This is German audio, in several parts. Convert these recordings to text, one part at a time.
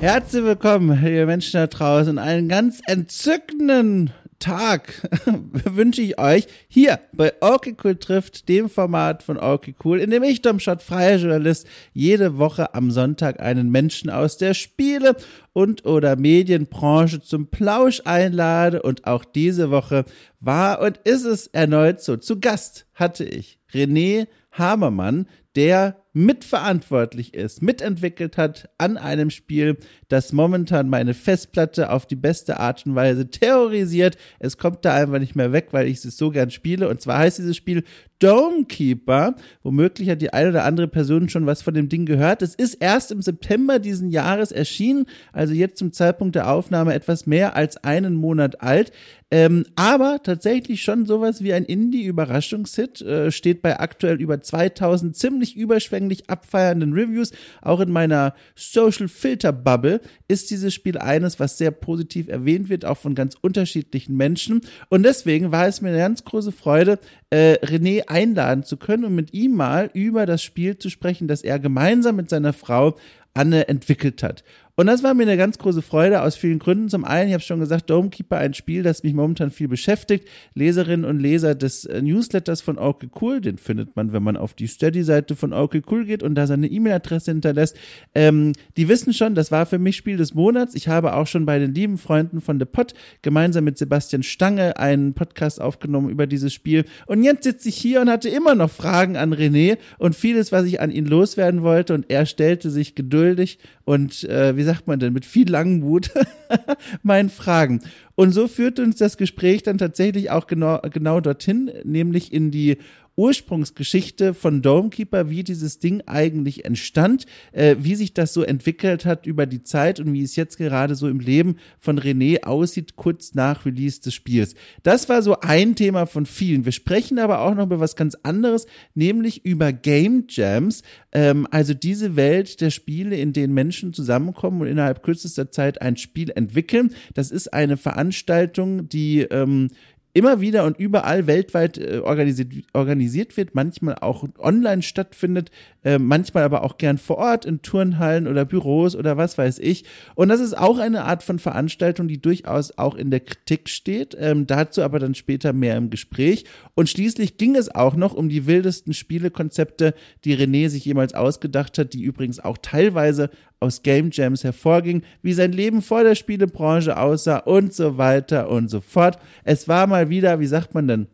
Herzlich willkommen, liebe Menschen da draußen. Einen ganz entzückenden Tag wünsche ich euch hier bei Okay Cool trifft, dem Format von Okay Cool, in dem ich, Domschott, freier Journalist, jede Woche am Sonntag einen Menschen aus der Spiele- und oder Medienbranche zum Plausch einlade und auch diese Woche war und ist es erneut so. Zu Gast hatte ich René Hamermann, der mitverantwortlich ist, mitentwickelt hat an einem Spiel, das momentan meine Festplatte auf die beste Art und Weise terrorisiert. Es kommt da einfach nicht mehr weg, weil ich es so gern spiele. Und zwar heißt dieses Spiel Domekeeper. Womöglich hat die eine oder andere Person schon was von dem Ding gehört. Es ist erst im September diesen Jahres erschienen, also jetzt zum Zeitpunkt der Aufnahme etwas mehr als einen Monat alt. Ähm, aber tatsächlich schon sowas wie ein Indie-Überraschungshit, äh, steht bei aktuell über 2000 ziemlich überschwänglich abfeiernden Reviews. Auch in meiner Social Filter Bubble ist dieses Spiel eines, was sehr positiv erwähnt wird, auch von ganz unterschiedlichen Menschen. Und deswegen war es mir eine ganz große Freude, äh, René einladen zu können und mit ihm mal über das Spiel zu sprechen, das er gemeinsam mit seiner Frau Anne entwickelt hat. Und das war mir eine ganz große Freude aus vielen Gründen. Zum einen, ich habe schon gesagt, Domekeeper, ein Spiel, das mich momentan viel beschäftigt. Leserinnen und Leser des äh, Newsletters von Okay Cool, den findet man, wenn man auf die Steady-Seite von Okay Cool geht und da seine E-Mail-Adresse hinterlässt. Ähm, die wissen schon, das war für mich Spiel des Monats. Ich habe auch schon bei den lieben Freunden von The Pod gemeinsam mit Sebastian Stange einen Podcast aufgenommen über dieses Spiel. Und jetzt sitze ich hier und hatte immer noch Fragen an René und vieles, was ich an ihn loswerden wollte. Und er stellte sich geduldig und, äh, wie sagt man denn, mit viel Langmut meinen Fragen. Und so führte uns das Gespräch dann tatsächlich auch genau, genau dorthin, nämlich in die Ursprungsgeschichte von Domekeeper, wie dieses Ding eigentlich entstand, äh, wie sich das so entwickelt hat über die Zeit und wie es jetzt gerade so im Leben von René aussieht, kurz nach Release des Spiels. Das war so ein Thema von vielen. Wir sprechen aber auch noch über was ganz anderes, nämlich über Game Jams, ähm, also diese Welt der Spiele, in denen Menschen zusammenkommen und innerhalb kürzester Zeit ein Spiel entwickeln. Das ist eine Veranstaltung, die ähm, immer wieder und überall weltweit äh, organisiert, organisiert wird, manchmal auch online stattfindet, äh, manchmal aber auch gern vor Ort in Turnhallen oder Büros oder was weiß ich. Und das ist auch eine Art von Veranstaltung, die durchaus auch in der Kritik steht, ähm, dazu aber dann später mehr im Gespräch. Und schließlich ging es auch noch um die wildesten Spielekonzepte, die René sich jemals ausgedacht hat, die übrigens auch teilweise aus Game Jams hervorging, wie sein Leben vor der Spielebranche aussah und so weiter und so fort. Es war mal wieder, wie sagt man denn,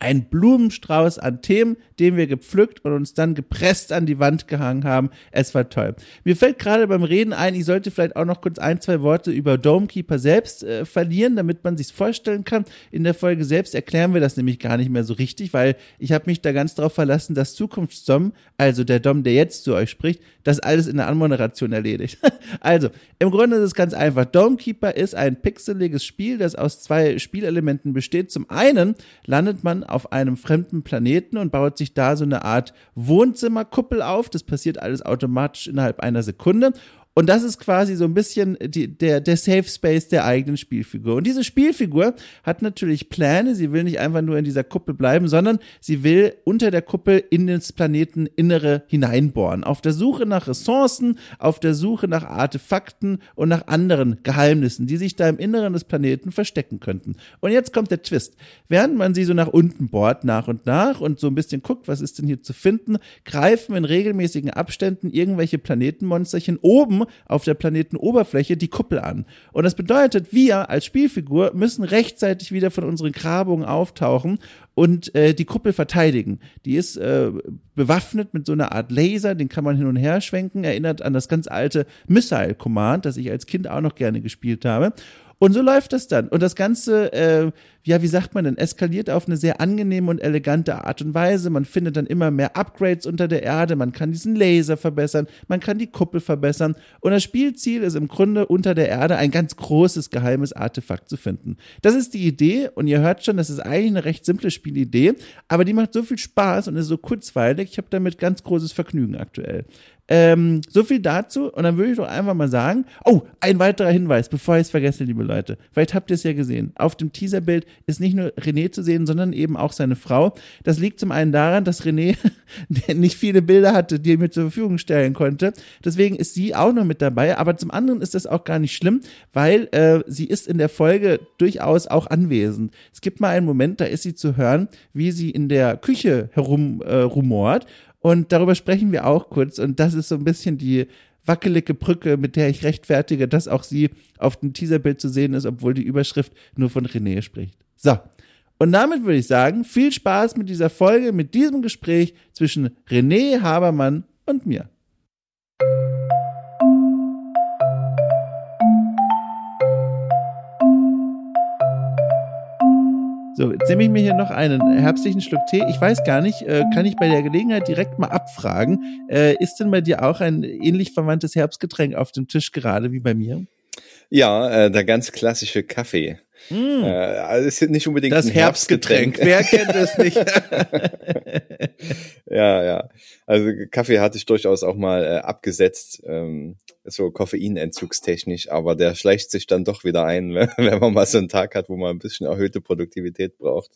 ein Blumenstrauß an Themen, den wir gepflückt und uns dann gepresst an die Wand gehangen haben. Es war toll. Mir fällt gerade beim Reden ein, ich sollte vielleicht auch noch kurz ein, zwei Worte über Domekeeper selbst äh, verlieren, damit man sich's vorstellen kann. In der Folge selbst erklären wir das nämlich gar nicht mehr so richtig, weil ich habe mich da ganz drauf verlassen, dass Zukunftsdom, also der Dom, der jetzt zu euch spricht, das alles in der Anmoderation erledigt. also, im Grunde ist es ganz einfach. Domekeeper ist ein pixeliges Spiel, das aus zwei Spielelementen besteht. Zum einen landet man auf einem fremden Planeten und baut sich da so eine Art Wohnzimmerkuppel auf. Das passiert alles automatisch innerhalb einer Sekunde. Und das ist quasi so ein bisschen die, der, der Safe Space der eigenen Spielfigur. Und diese Spielfigur hat natürlich Pläne. Sie will nicht einfach nur in dieser Kuppel bleiben, sondern sie will unter der Kuppel in das Planeteninnere hineinbohren. Auf der Suche nach Ressourcen, auf der Suche nach Artefakten und nach anderen Geheimnissen, die sich da im Inneren des Planeten verstecken könnten. Und jetzt kommt der Twist. Während man sie so nach unten bohrt, nach und nach und so ein bisschen guckt, was ist denn hier zu finden, greifen in regelmäßigen Abständen irgendwelche Planetenmonsterchen oben auf der Planetenoberfläche die Kuppel an. Und das bedeutet, wir als Spielfigur müssen rechtzeitig wieder von unseren Grabungen auftauchen und äh, die Kuppel verteidigen. Die ist äh, bewaffnet mit so einer Art Laser, den kann man hin und her schwenken, erinnert an das ganz alte Missile Command, das ich als Kind auch noch gerne gespielt habe. Und so läuft das dann. Und das Ganze, äh, ja, wie sagt man denn, eskaliert auf eine sehr angenehme und elegante Art und Weise. Man findet dann immer mehr Upgrades unter der Erde. Man kann diesen Laser verbessern. Man kann die Kuppel verbessern. Und das Spielziel ist im Grunde unter der Erde ein ganz großes geheimes Artefakt zu finden. Das ist die Idee. Und ihr hört schon, das ist eigentlich eine recht simple Spielidee. Aber die macht so viel Spaß und ist so kurzweilig. Ich habe damit ganz großes Vergnügen aktuell. Ähm, so viel dazu. Und dann würde ich doch einfach mal sagen, oh, ein weiterer Hinweis, bevor ich es vergesse, liebe Leute. Vielleicht habt ihr es ja gesehen. Auf dem Teaserbild ist nicht nur René zu sehen, sondern eben auch seine Frau. Das liegt zum einen daran, dass René nicht viele Bilder hatte, die er mir zur Verfügung stellen konnte. Deswegen ist sie auch noch mit dabei. Aber zum anderen ist das auch gar nicht schlimm, weil äh, sie ist in der Folge durchaus auch anwesend. Es gibt mal einen Moment, da ist sie zu hören, wie sie in der Küche herum äh. Und darüber sprechen wir auch kurz. Und das ist so ein bisschen die wackelige Brücke, mit der ich rechtfertige, dass auch sie auf dem Teaserbild zu sehen ist, obwohl die Überschrift nur von René spricht. So. Und damit würde ich sagen, viel Spaß mit dieser Folge, mit diesem Gespräch zwischen René Habermann und mir. So, jetzt nehme ich mir hier noch einen herbstlichen Schluck Tee. Ich weiß gar nicht, äh, kann ich bei der Gelegenheit direkt mal abfragen. Äh, ist denn bei dir auch ein ähnlich verwandtes Herbstgetränk auf dem Tisch gerade wie bei mir? Ja, äh, der ganz klassische Kaffee. Mm. Äh, also es ist nicht unbedingt das Herbstgetränk. Herbstgetränk. Wer kennt es nicht? ja, ja. Also Kaffee hatte ich durchaus auch mal äh, abgesetzt, ähm, so koffeinentzugstechnisch, aber der schleicht sich dann doch wieder ein, wenn man mal so einen Tag hat, wo man ein bisschen erhöhte Produktivität braucht.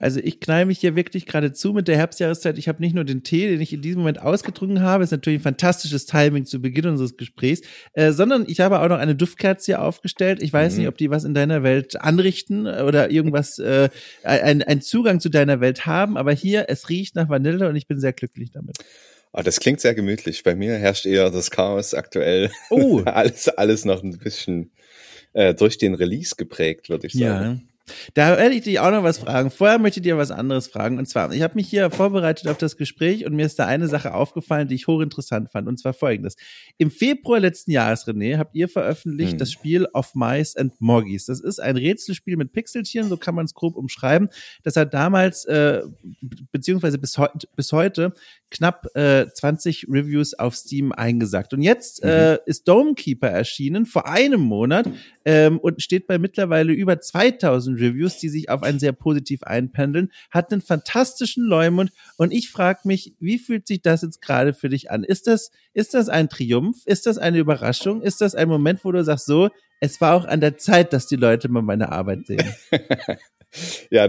Also ich knall mich hier wirklich gerade zu mit der Herbstjahreszeit. Ich habe nicht nur den Tee, den ich in diesem Moment ausgetrunken habe, ist natürlich ein fantastisches Timing zu Beginn unseres Gesprächs, äh, sondern ich habe auch noch eine Duftkerze hier aufgestellt. Ich weiß mhm. nicht, ob die was in deiner Welt anrichten oder irgendwas, äh, ein, ein Zugang zu deiner Welt haben, aber hier, es riecht nach Vanille und ich bin sehr glücklich damit. Oh, das klingt sehr gemütlich. Bei mir herrscht eher das Chaos aktuell. Oh. alles, alles noch ein bisschen äh, durch den Release geprägt, würde ich sagen. Da werde ich dich auch noch was fragen. Vorher möchte ich dir was anderes fragen. Und zwar, ich habe mich hier vorbereitet auf das Gespräch und mir ist da eine Sache aufgefallen, die ich hochinteressant fand. Und zwar folgendes. Im Februar letzten Jahres, René, habt ihr veröffentlicht hm. das Spiel Of Mice and Moggies. Das ist ein Rätselspiel mit Pixeltieren, so kann man es grob umschreiben. Das hat damals, äh, beziehungsweise bis, heu bis heute, knapp äh, 20 Reviews auf Steam eingesagt. Und jetzt mhm. äh, ist Domekeeper erschienen, vor einem Monat, ähm, und steht bei mittlerweile über 2000 Reviews, die sich auf einen sehr positiv einpendeln, hat einen fantastischen Leumund und ich frage mich, wie fühlt sich das jetzt gerade für dich an? Ist das, ist das ein Triumph? Ist das eine Überraschung? Ist das ein Moment, wo du sagst, so, es war auch an der Zeit, dass die Leute mal meine Arbeit sehen? ja,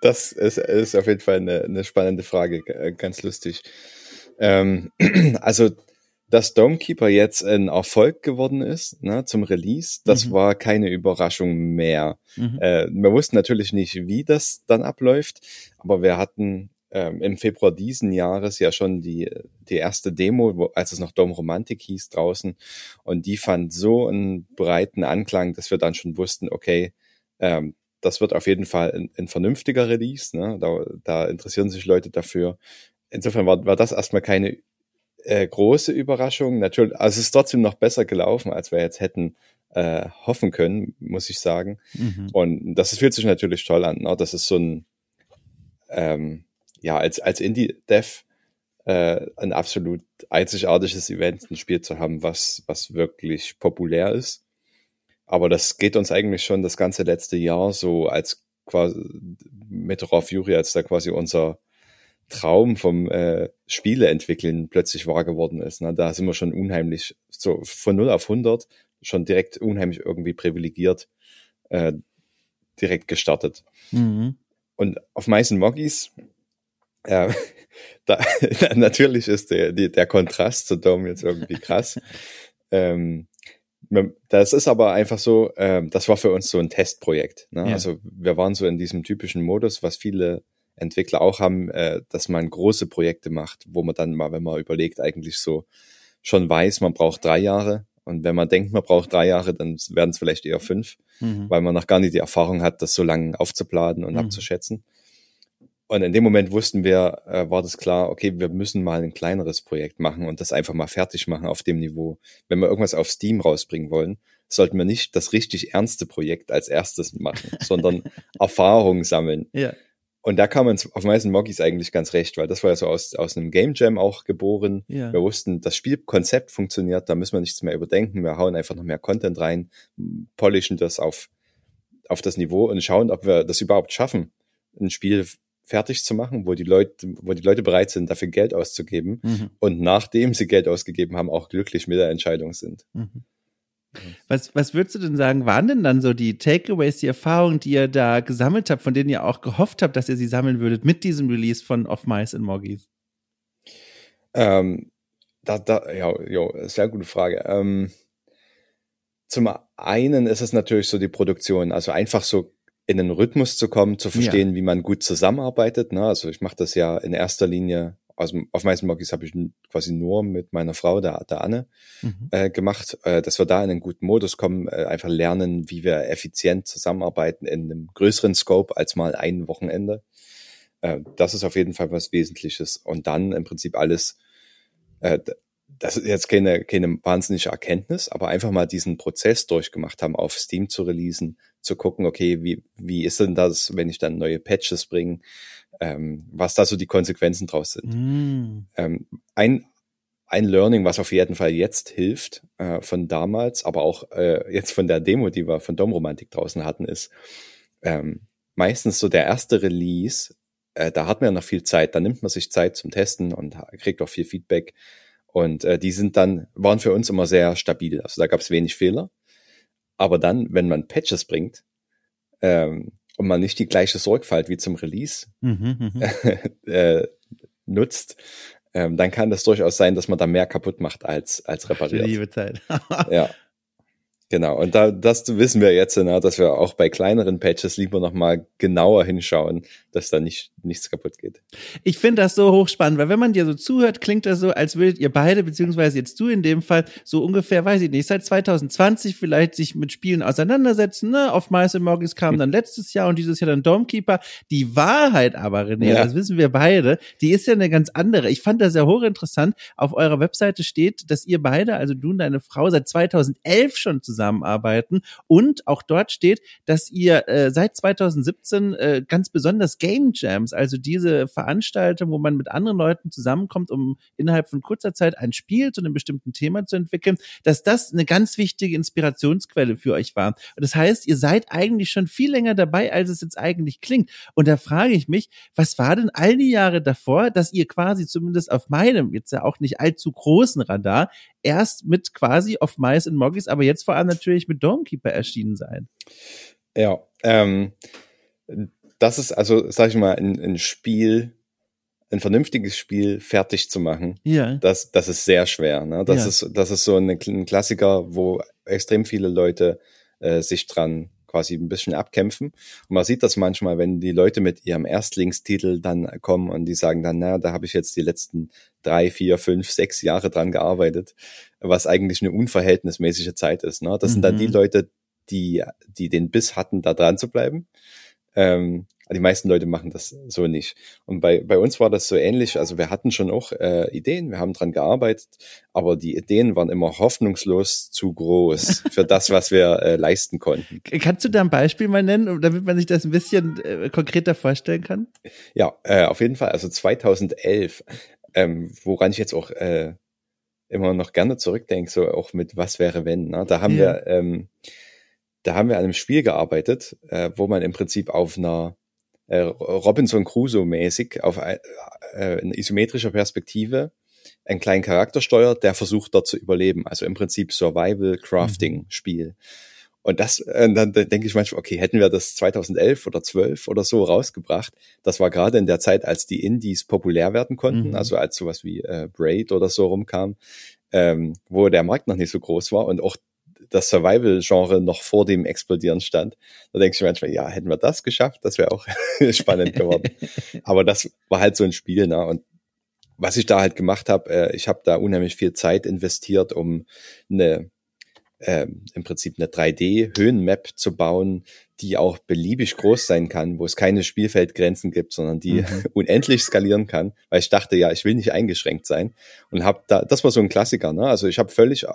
das ist, ist auf jeden Fall eine, eine spannende Frage, ganz lustig. Ähm, also dass Domekeeper jetzt ein Erfolg geworden ist ne, zum Release, das mhm. war keine Überraschung mehr. Mhm. Äh, wir wussten natürlich nicht, wie das dann abläuft, aber wir hatten ähm, im Februar diesen Jahres ja schon die, die erste Demo, wo, als es noch Dome Romantik hieß draußen. Und die fand so einen breiten Anklang, dass wir dann schon wussten, okay, ähm, das wird auf jeden Fall ein, ein vernünftiger Release. Ne? Da, da interessieren sich Leute dafür. Insofern war, war das erstmal keine äh, große Überraschung. Natürlich, also es ist trotzdem noch besser gelaufen, als wir jetzt hätten äh, hoffen können, muss ich sagen. Mhm. Und das fühlt sich natürlich toll an. Ne? Das ist so ein, ähm, ja, als, als Indie-Dev äh, ein absolut einzigartiges Event, ein Spiel zu haben, was, was wirklich populär ist. Aber das geht uns eigentlich schon das ganze letzte Jahr so als quasi mit Raw Fury, als da quasi unser Traum vom äh, Spiele entwickeln plötzlich wahr geworden ist. Ne? Da sind wir schon unheimlich, so von 0 auf 100, schon direkt unheimlich irgendwie privilegiert äh, direkt gestartet. Mhm. Und auf meisten Moggies, äh, da, natürlich ist der, die, der Kontrast zu Dom jetzt irgendwie krass. ähm, das ist aber einfach so, äh, das war für uns so ein Testprojekt. Ne? Ja. Also wir waren so in diesem typischen Modus, was viele Entwickler auch haben, äh, dass man große Projekte macht, wo man dann mal, wenn man überlegt, eigentlich so schon weiß, man braucht drei Jahre. Und wenn man denkt, man braucht drei Jahre, dann werden es vielleicht eher fünf, mhm. weil man noch gar nicht die Erfahrung hat, das so lange aufzupladen und mhm. abzuschätzen. Und in dem Moment wussten wir, äh, war das klar, okay, wir müssen mal ein kleineres Projekt machen und das einfach mal fertig machen auf dem Niveau. Wenn wir irgendwas auf Steam rausbringen wollen, sollten wir nicht das richtig ernste Projekt als erstes machen, sondern Erfahrung sammeln. Ja. Und da kam uns auf meisten Moggies eigentlich ganz recht, weil das war ja so aus, aus einem Game Jam auch geboren. Ja. Wir wussten, das Spielkonzept funktioniert, da müssen wir nichts mehr überdenken. Wir hauen einfach noch mehr Content rein, polischen das auf, auf das Niveau und schauen, ob wir das überhaupt schaffen, ein Spiel fertig zu machen, wo die Leute, wo die Leute bereit sind, dafür Geld auszugeben mhm. und nachdem sie Geld ausgegeben haben, auch glücklich mit der Entscheidung sind. Mhm. Was, was würdest du denn sagen, waren denn dann so die Takeaways, die Erfahrungen, die ihr da gesammelt habt, von denen ihr auch gehofft habt, dass ihr sie sammeln würdet mit diesem Release von Of Mice and Moggies? Ähm, da, da, ja, ja, sehr gute Frage. Ähm, zum einen ist es natürlich so die Produktion, also einfach so in den Rhythmus zu kommen, zu verstehen, ja. wie man gut zusammenarbeitet. Ne? Also ich mache das ja in erster Linie also auf meisten Moggies habe ich quasi nur mit meiner Frau, der, der Anne, mhm. äh, gemacht, äh, dass wir da in einen guten Modus kommen, äh, einfach lernen, wie wir effizient zusammenarbeiten in einem größeren Scope als mal ein Wochenende. Äh, das ist auf jeden Fall was Wesentliches. Und dann im Prinzip alles, äh, das ist jetzt keine, keine wahnsinnige Erkenntnis, aber einfach mal diesen Prozess durchgemacht haben, auf Steam zu releasen, zu gucken, okay, wie, wie ist denn das, wenn ich dann neue Patches bringe, ähm, was da so die Konsequenzen draus sind. Mm. Ähm, ein, ein Learning, was auf jeden Fall jetzt hilft äh, von damals, aber auch äh, jetzt von der Demo, die wir von Domromantik draußen hatten, ist ähm, meistens so der erste Release, äh, da hat man ja noch viel Zeit, da nimmt man sich Zeit zum Testen und kriegt auch viel Feedback. Und äh, die sind dann, waren für uns immer sehr stabil. Also da gab es wenig Fehler. Aber dann, wenn man Patches bringt, ähm, und man nicht die gleiche Sorgfalt wie zum Release mhm, mhm. äh, nutzt, ähm, dann kann das durchaus sein, dass man da mehr kaputt macht als, als repariert. Liebe Zeit. ja. Genau, und da, das wissen wir jetzt, ne, dass wir auch bei kleineren Patches lieber nochmal genauer hinschauen, dass da nicht, nichts kaputt geht. Ich finde das so hochspannend, weil wenn man dir so zuhört, klingt das so, als würdet ihr beide, beziehungsweise jetzt du in dem Fall, so ungefähr, weiß ich nicht, seit 2020 vielleicht sich mit Spielen auseinandersetzen, ne? Auf Mice and Morgis kam dann letztes Jahr und dieses Jahr dann Domekeeper. Die Wahrheit aber, René, ja. das wissen wir beide, die ist ja eine ganz andere. Ich fand das ja hochinteressant. Auf eurer Webseite steht, dass ihr beide, also du und deine Frau, seit 2011 schon zusammen zusammenarbeiten. Und auch dort steht, dass ihr äh, seit 2017 äh, ganz besonders Game Jams, also diese Veranstaltung, wo man mit anderen Leuten zusammenkommt, um innerhalb von kurzer Zeit ein Spiel zu einem bestimmten Thema zu entwickeln, dass das eine ganz wichtige Inspirationsquelle für euch war. Und das heißt, ihr seid eigentlich schon viel länger dabei, als es jetzt eigentlich klingt. Und da frage ich mich, was war denn all die Jahre davor, dass ihr quasi zumindest auf meinem, jetzt ja auch nicht allzu großen Radar, erst mit quasi auf Mice and Moggies, aber jetzt vor allem natürlich mit Domekeeper erschienen sein. Ja, ähm, das ist also, sag ich mal, ein, ein Spiel, ein vernünftiges Spiel fertig zu machen, ja. das, das ist sehr schwer. Ne? Das, ja. ist, das ist so ein, ein Klassiker, wo extrem viele Leute äh, sich dran quasi ein bisschen abkämpfen. Und man sieht das manchmal, wenn die Leute mit ihrem Erstlingstitel dann kommen und die sagen dann, na, da habe ich jetzt die letzten drei, vier, fünf, sechs Jahre dran gearbeitet, was eigentlich eine unverhältnismäßige Zeit ist. Ne? Das mhm. sind dann die mhm. Leute, die, die den Biss hatten, da dran zu bleiben. Ähm, die meisten Leute machen das so nicht. Und bei, bei uns war das so ähnlich. Also wir hatten schon auch äh, Ideen, wir haben dran gearbeitet, aber die Ideen waren immer hoffnungslos zu groß für das, was wir äh, leisten konnten. Kannst du da ein Beispiel mal nennen, damit man sich das ein bisschen äh, konkreter vorstellen kann? Ja, äh, auf jeden Fall. Also 2011, ähm, woran ich jetzt auch äh, immer noch gerne zurückdenke, so auch mit Was wäre wenn. Ne? Da haben ja. wir ähm, da haben wir an einem Spiel gearbeitet, äh, wo man im Prinzip auf einer äh, Robinson Crusoe mäßig auf äh, in isometrischer Perspektive einen kleinen Charakter steuert, der versucht dort zu überleben. Also im Prinzip Survival Crafting mhm. Spiel. Und das, äh, dann denke ich manchmal, okay, hätten wir das 2011 oder 12 oder so rausgebracht, das war gerade in der Zeit, als die Indies populär werden konnten, mhm. also als sowas wie äh, Braid oder so rumkam, ähm, wo der Markt noch nicht so groß war und auch das Survival-Genre noch vor dem Explodieren stand. Da denke ich manchmal, ja, hätten wir das geschafft, das wäre auch spannend geworden. Aber das war halt so ein Spiel, ne? Und was ich da halt gemacht habe, äh, ich habe da unheimlich viel Zeit investiert, um eine äh, im Prinzip eine 3D-Höhenmap zu bauen, die auch beliebig groß sein kann, wo es keine Spielfeldgrenzen gibt, sondern die mhm. unendlich skalieren kann, weil ich dachte, ja, ich will nicht eingeschränkt sein und habe da, das war so ein Klassiker, ne? Also ich habe völlig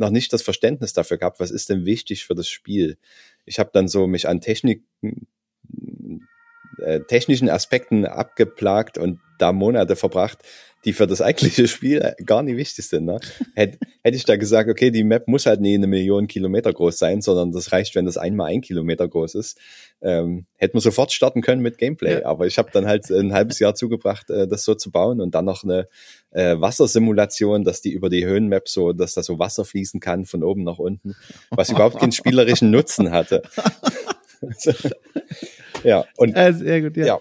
noch nicht das Verständnis dafür gehabt, was ist denn wichtig für das Spiel. Ich habe dann so mich an Technik, äh, technischen Aspekten abgeplagt und da Monate verbracht, die für das eigentliche Spiel gar nicht wichtig sind. Ne? Hätte, hätte ich da gesagt, okay, die Map muss halt nie eine Million Kilometer groß sein, sondern das reicht, wenn das einmal ein Kilometer groß ist. Ähm, hätte man sofort starten können mit Gameplay. Ja. Aber ich habe dann halt ein halbes Jahr zugebracht, äh, das so zu bauen und dann noch eine äh, Wassersimulation, dass die über die Höhenmap so, dass da so Wasser fließen kann von oben nach unten, was überhaupt keinen spielerischen Nutzen hatte. ja, und äh, gut, ja. ja.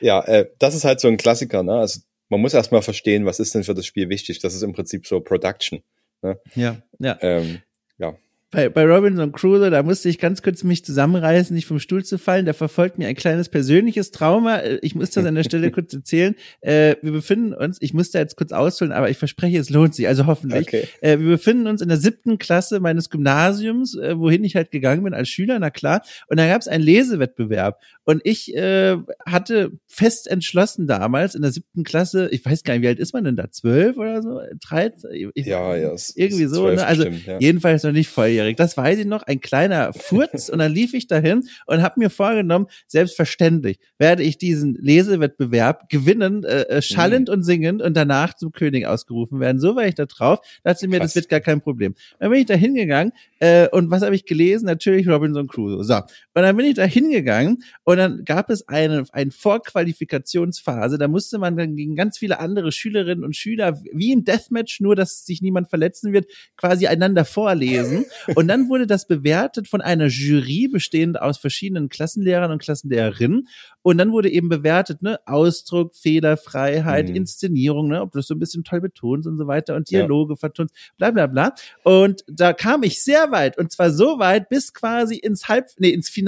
Ja, äh, das ist halt so ein Klassiker, ne? Also man muss erstmal verstehen, was ist denn für das Spiel wichtig. Das ist im Prinzip so Production. Ne? Ja, ja. Ähm, ja bei, bei Robinson Crusoe, da musste ich ganz kurz mich zusammenreißen, nicht vom Stuhl zu fallen. Da verfolgt mir ein kleines persönliches Trauma. Äh, ich muss das an der Stelle kurz erzählen. Äh, wir befinden uns, ich muss da jetzt kurz ausholen, aber ich verspreche, es lohnt sich, also hoffentlich. Okay. Äh, wir befinden uns in der siebten Klasse meines Gymnasiums, äh, wohin ich halt gegangen bin als Schüler, na klar. Und da gab es einen Lesewettbewerb. Und ich äh, hatte fest entschlossen damals in der siebten Klasse, ich weiß gar nicht, wie alt ist man denn da? Zwölf oder so? Dreizehn? Ja, ja. Irgendwie so, ne? Also bestimmt, ja. jedenfalls noch nicht voll volljährig. Das weiß ich noch, ein kleiner Furz. und dann lief ich dahin und habe mir vorgenommen, selbstverständlich werde ich diesen Lesewettbewerb gewinnen, äh, äh schallend mhm. und singend und danach zum König ausgerufen werden. So war ich da drauf. Da dachte mir, Krass. das wird gar kein Problem. Dann bin ich da hingegangen äh, und was habe ich gelesen? Natürlich Robinson Crusoe. So. Und dann bin ich da hingegangen und dann gab es eine, eine Vorqualifikationsphase. Da musste man dann gegen ganz viele andere Schülerinnen und Schüler, wie im Deathmatch, nur dass sich niemand verletzen wird, quasi einander vorlesen. Und dann wurde das bewertet von einer Jury bestehend aus verschiedenen Klassenlehrern und Klassenlehrerinnen. Und dann wurde eben bewertet, ne, Ausdruck, Fehlerfreiheit, mhm. Inszenierung, ne, ob du das so ein bisschen toll betonst und so weiter und Dialoge ja. vertonst, bla bla bla. Und da kam ich sehr weit und zwar so weit bis quasi ins Halb, nee, ins Finale,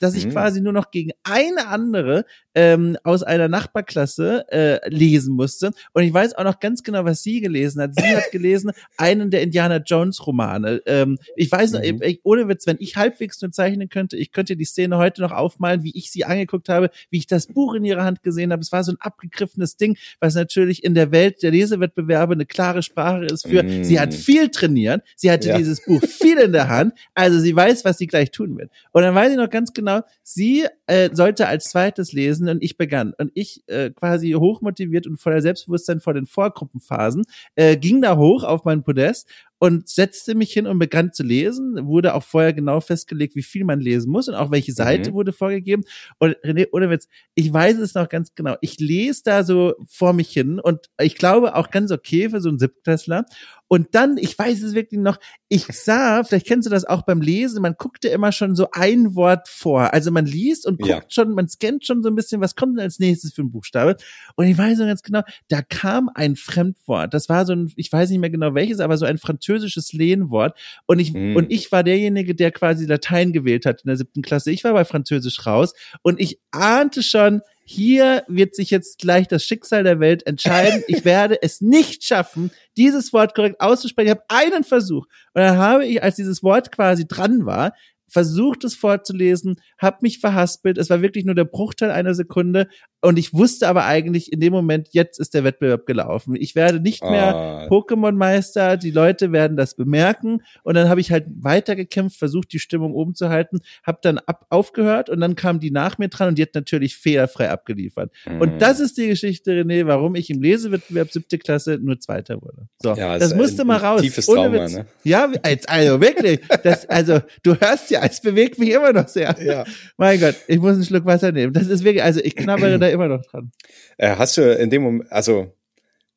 dass ich mhm. quasi nur noch gegen eine andere ähm, aus einer Nachbarklasse äh, lesen musste. Und ich weiß auch noch ganz genau, was sie gelesen hat. Sie hat gelesen einen der Indiana Jones Romane. Ähm, ich weiß noch, mhm. ich, ohne Witz, wenn ich halbwegs nur zeichnen könnte, ich könnte die Szene heute noch aufmalen, wie ich sie angeguckt habe, wie ich das Buch in ihrer Hand gesehen habe. Es war so ein abgegriffenes Ding, was natürlich in der Welt der Lesewettbewerbe eine klare Sprache ist für, mhm. sie hat viel trainiert, sie hatte ja. dieses Buch viel in der Hand, also sie weiß, was sie gleich tun wird. Und dann weiß ich noch ganz genau, sie äh, sollte als zweites lesen gewesen und ich begann. Und ich äh, quasi hochmotiviert und voller Selbstbewusstsein vor den Vorgruppenphasen äh, ging da hoch auf mein Podest und setzte mich hin und begann zu lesen. Wurde auch vorher genau festgelegt, wie viel man lesen muss und auch welche Seite mhm. wurde vorgegeben. Und René, ohne Witz, ich weiß es noch ganz genau. Ich lese da so vor mich hin und ich glaube auch ganz okay für so einen Siebtklässler. Und dann, ich weiß es wirklich noch, ich sah, vielleicht kennst du das auch beim Lesen, man guckte immer schon so ein Wort vor. Also man liest und guckt ja. schon, man scannt schon so ein bisschen, was kommt denn als nächstes für ein Buchstabe. Und ich weiß noch ganz genau, da kam ein Fremdwort. Das war so ein, ich weiß nicht mehr genau welches, aber so ein französisches Lehnwort. Und ich, mm. und ich war derjenige, der quasi Latein gewählt hat in der siebten Klasse. Ich war bei Französisch raus und ich ahnte schon, hier wird sich jetzt gleich das Schicksal der Welt entscheiden. Ich werde es nicht schaffen, dieses Wort korrekt auszusprechen. Ich habe einen Versuch. Und dann habe ich, als dieses Wort quasi dran war, versucht es vorzulesen, habe mich verhaspelt. Es war wirklich nur der Bruchteil einer Sekunde und ich wusste aber eigentlich in dem Moment, jetzt ist der Wettbewerb gelaufen. Ich werde nicht mehr ah. Pokémon-Meister, die Leute werden das bemerken und dann habe ich halt weitergekämpft, versucht die Stimmung oben zu halten, habe dann ab aufgehört und dann kam die nach mir dran und die hat natürlich fehlerfrei abgeliefert. Mhm. Und das ist die Geschichte, René, warum ich im Lesewettbewerb siebte Klasse nur Zweiter wurde. So, ja, das musste mal raus. Tiefes Trauma, ne? Ja, also wirklich. Das, also du hörst ja, es bewegt mich immer noch sehr. Ja. Mein Gott, ich muss einen Schluck Wasser nehmen. Das ist wirklich, also ich knabbere da immer noch dran. Äh, hast du in dem Moment, also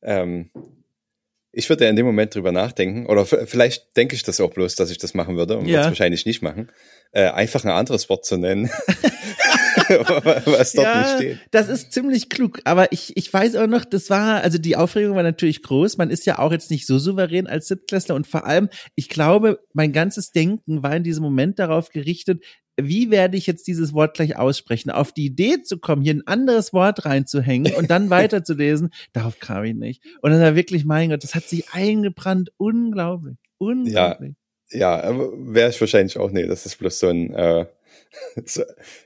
ähm, ich würde ja in dem Moment drüber nachdenken, oder vielleicht denke ich das auch bloß, dass ich das machen würde und ja. würde es wahrscheinlich nicht machen, äh, einfach ein anderes Wort zu nennen, was dort ja, nicht steht. Das ist ziemlich klug, aber ich, ich weiß auch noch, das war, also die Aufregung war natürlich groß, man ist ja auch jetzt nicht so souverän als Siebtklässler und vor allem, ich glaube, mein ganzes Denken war in diesem Moment darauf gerichtet, wie werde ich jetzt dieses Wort gleich aussprechen? Auf die Idee zu kommen, hier ein anderes Wort reinzuhängen und dann weiterzulesen, darauf kam ich nicht. Und das war wirklich, mein Gott, das hat sich eingebrannt. Unglaublich. Unglaublich. Ja, ja wäre ich wahrscheinlich auch nicht. Das ist bloß so ein, äh, so,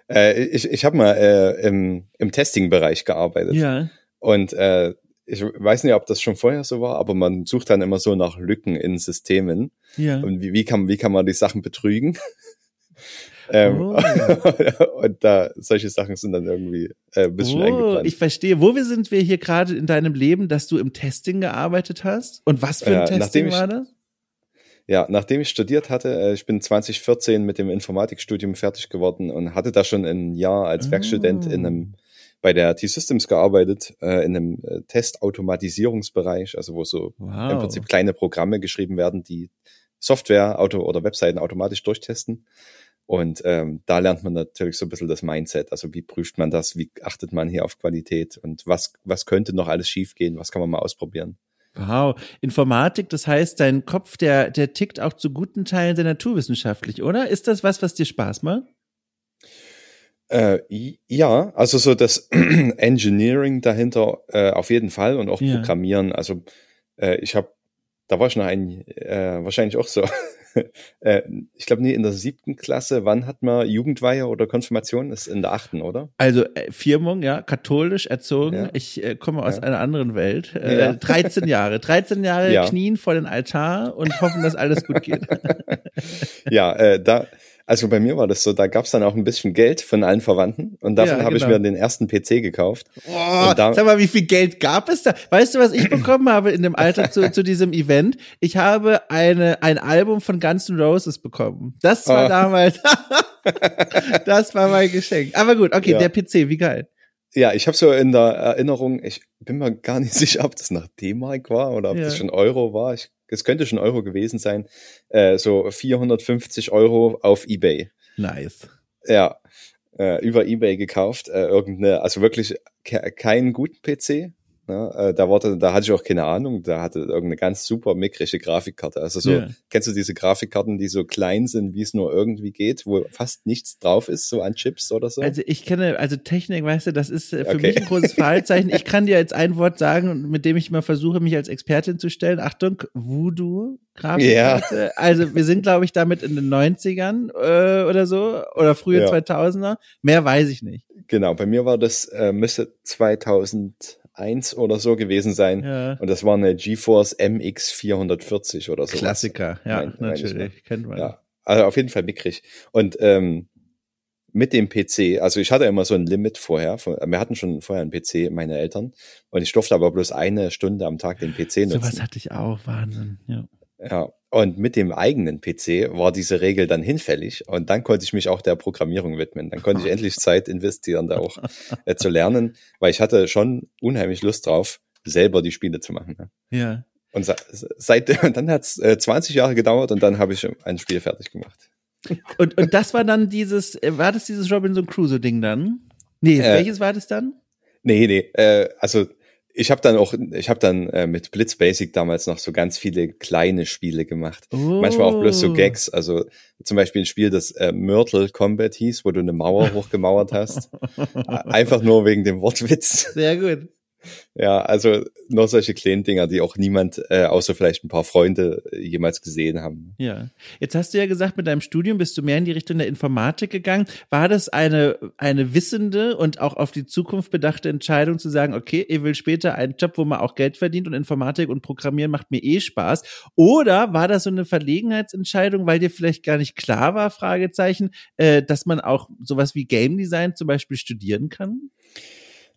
äh, ich, ich habe mal äh, im, im Testing-Bereich gearbeitet. Ja. Und äh, ich weiß nicht, ob das schon vorher so war, aber man sucht dann immer so nach Lücken in Systemen. Ja. Und wie, wie, kann, wie kann man die Sachen betrügen? Ähm, oh. und da solche Sachen sind dann irgendwie äh, ein bisschen oh, eingeplant. Ich verstehe. Wo wir sind wir hier gerade in deinem Leben, dass du im Testing gearbeitet hast? Und was für ein ja, Testing war das? Ja, nachdem ich studiert hatte, äh, ich bin 2014 mit dem Informatikstudium fertig geworden und hatte da schon ein Jahr als Werkstudent in einem bei der T-Systems gearbeitet, äh, in einem äh, Testautomatisierungsbereich, also wo so wow. im Prinzip kleine Programme geschrieben werden, die Software Auto oder Webseiten automatisch durchtesten. Und ähm, da lernt man natürlich so ein bisschen das Mindset. Also wie prüft man das, wie achtet man hier auf Qualität und was, was könnte noch alles schiefgehen, was kann man mal ausprobieren. Wow, Informatik, das heißt, dein Kopf, der, der tickt auch zu guten Teilen sehr naturwissenschaftlich, oder? Ist das was, was dir Spaß macht? Äh, ja, also so das Engineering dahinter äh, auf jeden Fall und auch ja. Programmieren. Also äh, ich habe, da war ich noch ein, äh, wahrscheinlich auch so äh, ich glaube nie in der siebten Klasse. Wann hat man Jugendweihe oder Konfirmation? Das ist in der achten, oder? Also äh, Firmung, ja, katholisch erzogen. Ja. Ich äh, komme aus ja. einer anderen Welt. Äh, ja. 13 Jahre. 13 Jahre knien vor den Altar und hoffen, dass alles gut geht. ja, äh, da also bei mir war das so, da gab's dann auch ein bisschen Geld von allen Verwandten und davon ja, habe genau. ich mir den ersten PC gekauft. Oh, da, sag mal, wie viel Geld gab es da? Weißt du, was ich bekommen habe in dem Alter zu, zu diesem Event? Ich habe eine, ein Album von Guns N' Roses bekommen. Das war oh. damals, das war mein Geschenk. Aber gut, okay, ja. der PC, wie geil. Ja, ich habe so in der Erinnerung, ich bin mir gar nicht sicher, ob das nach D-Mark war oder ob ja. das schon Euro war. Ich es könnte schon Euro gewesen sein, äh, so 450 Euro auf Ebay. Nice. Ja, äh, über Ebay gekauft, äh, irgendeine, also wirklich ke keinen guten PC, Ne? Äh, da, wurde, da hatte ich auch keine Ahnung, da hatte irgendeine ganz super mickrige Grafikkarte. Also so, yeah. kennst du diese Grafikkarten, die so klein sind, wie es nur irgendwie geht, wo fast nichts drauf ist, so an Chips oder so? Also ich kenne, also Technik, weißt du, das ist äh, für okay. mich ein großes Fragezeichen. ich kann dir jetzt ein Wort sagen, mit dem ich mal versuche, mich als Expertin zu stellen. Achtung, Voodoo. Grafikkarte. Ja. Also wir sind, glaube ich, damit in den 90ern äh, oder so oder frühe ja. 2000er. Mehr weiß ich nicht. Genau, bei mir war das, äh, müsste 2000 1 oder so gewesen sein. Ja. Und das war eine GeForce MX 440 oder so. Klassiker, ja, mein, natürlich, kennt man. Ja, also auf jeden Fall mickrig. Und ähm, mit dem PC, also ich hatte immer so ein Limit vorher, wir hatten schon vorher einen PC, meine Eltern, und ich durfte aber bloß eine Stunde am Tag den PC nutzen. So was hatte ich auch, Wahnsinn, ja. Ja, und mit dem eigenen PC war diese Regel dann hinfällig und dann konnte ich mich auch der Programmierung widmen. Dann konnte ich endlich Zeit investieren, da auch äh, zu lernen, weil ich hatte schon unheimlich Lust drauf, selber die Spiele zu machen. Ne? Ja. Und seit dann hat es äh, 20 Jahre gedauert und dann habe ich ein Spiel fertig gemacht. Und, und das war dann dieses, äh, war das dieses Robinson Crusoe-Ding dann? Nee, äh, welches war das dann? Nee, nee, äh, also ich habe dann auch, ich habe dann äh, mit Blitz Basic damals noch so ganz viele kleine Spiele gemacht. Oh. Manchmal auch bloß so oh. Gags. Also zum Beispiel ein Spiel, das äh, Myrtle Combat hieß, wo du eine Mauer hochgemauert hast. Einfach nur wegen dem Wortwitz. Sehr gut. Ja, also nur solche kleinen Dinger, die auch niemand, äh, außer vielleicht ein paar Freunde, äh, jemals gesehen haben. Ja. Jetzt hast du ja gesagt, mit deinem Studium bist du mehr in die Richtung der Informatik gegangen. War das eine, eine wissende und auch auf die Zukunft bedachte Entscheidung zu sagen, okay, ich will später einen Job, wo man auch Geld verdient und Informatik und Programmieren macht mir eh Spaß? Oder war das so eine Verlegenheitsentscheidung, weil dir vielleicht gar nicht klar war, Fragezeichen, äh, dass man auch sowas wie Game Design zum Beispiel studieren kann?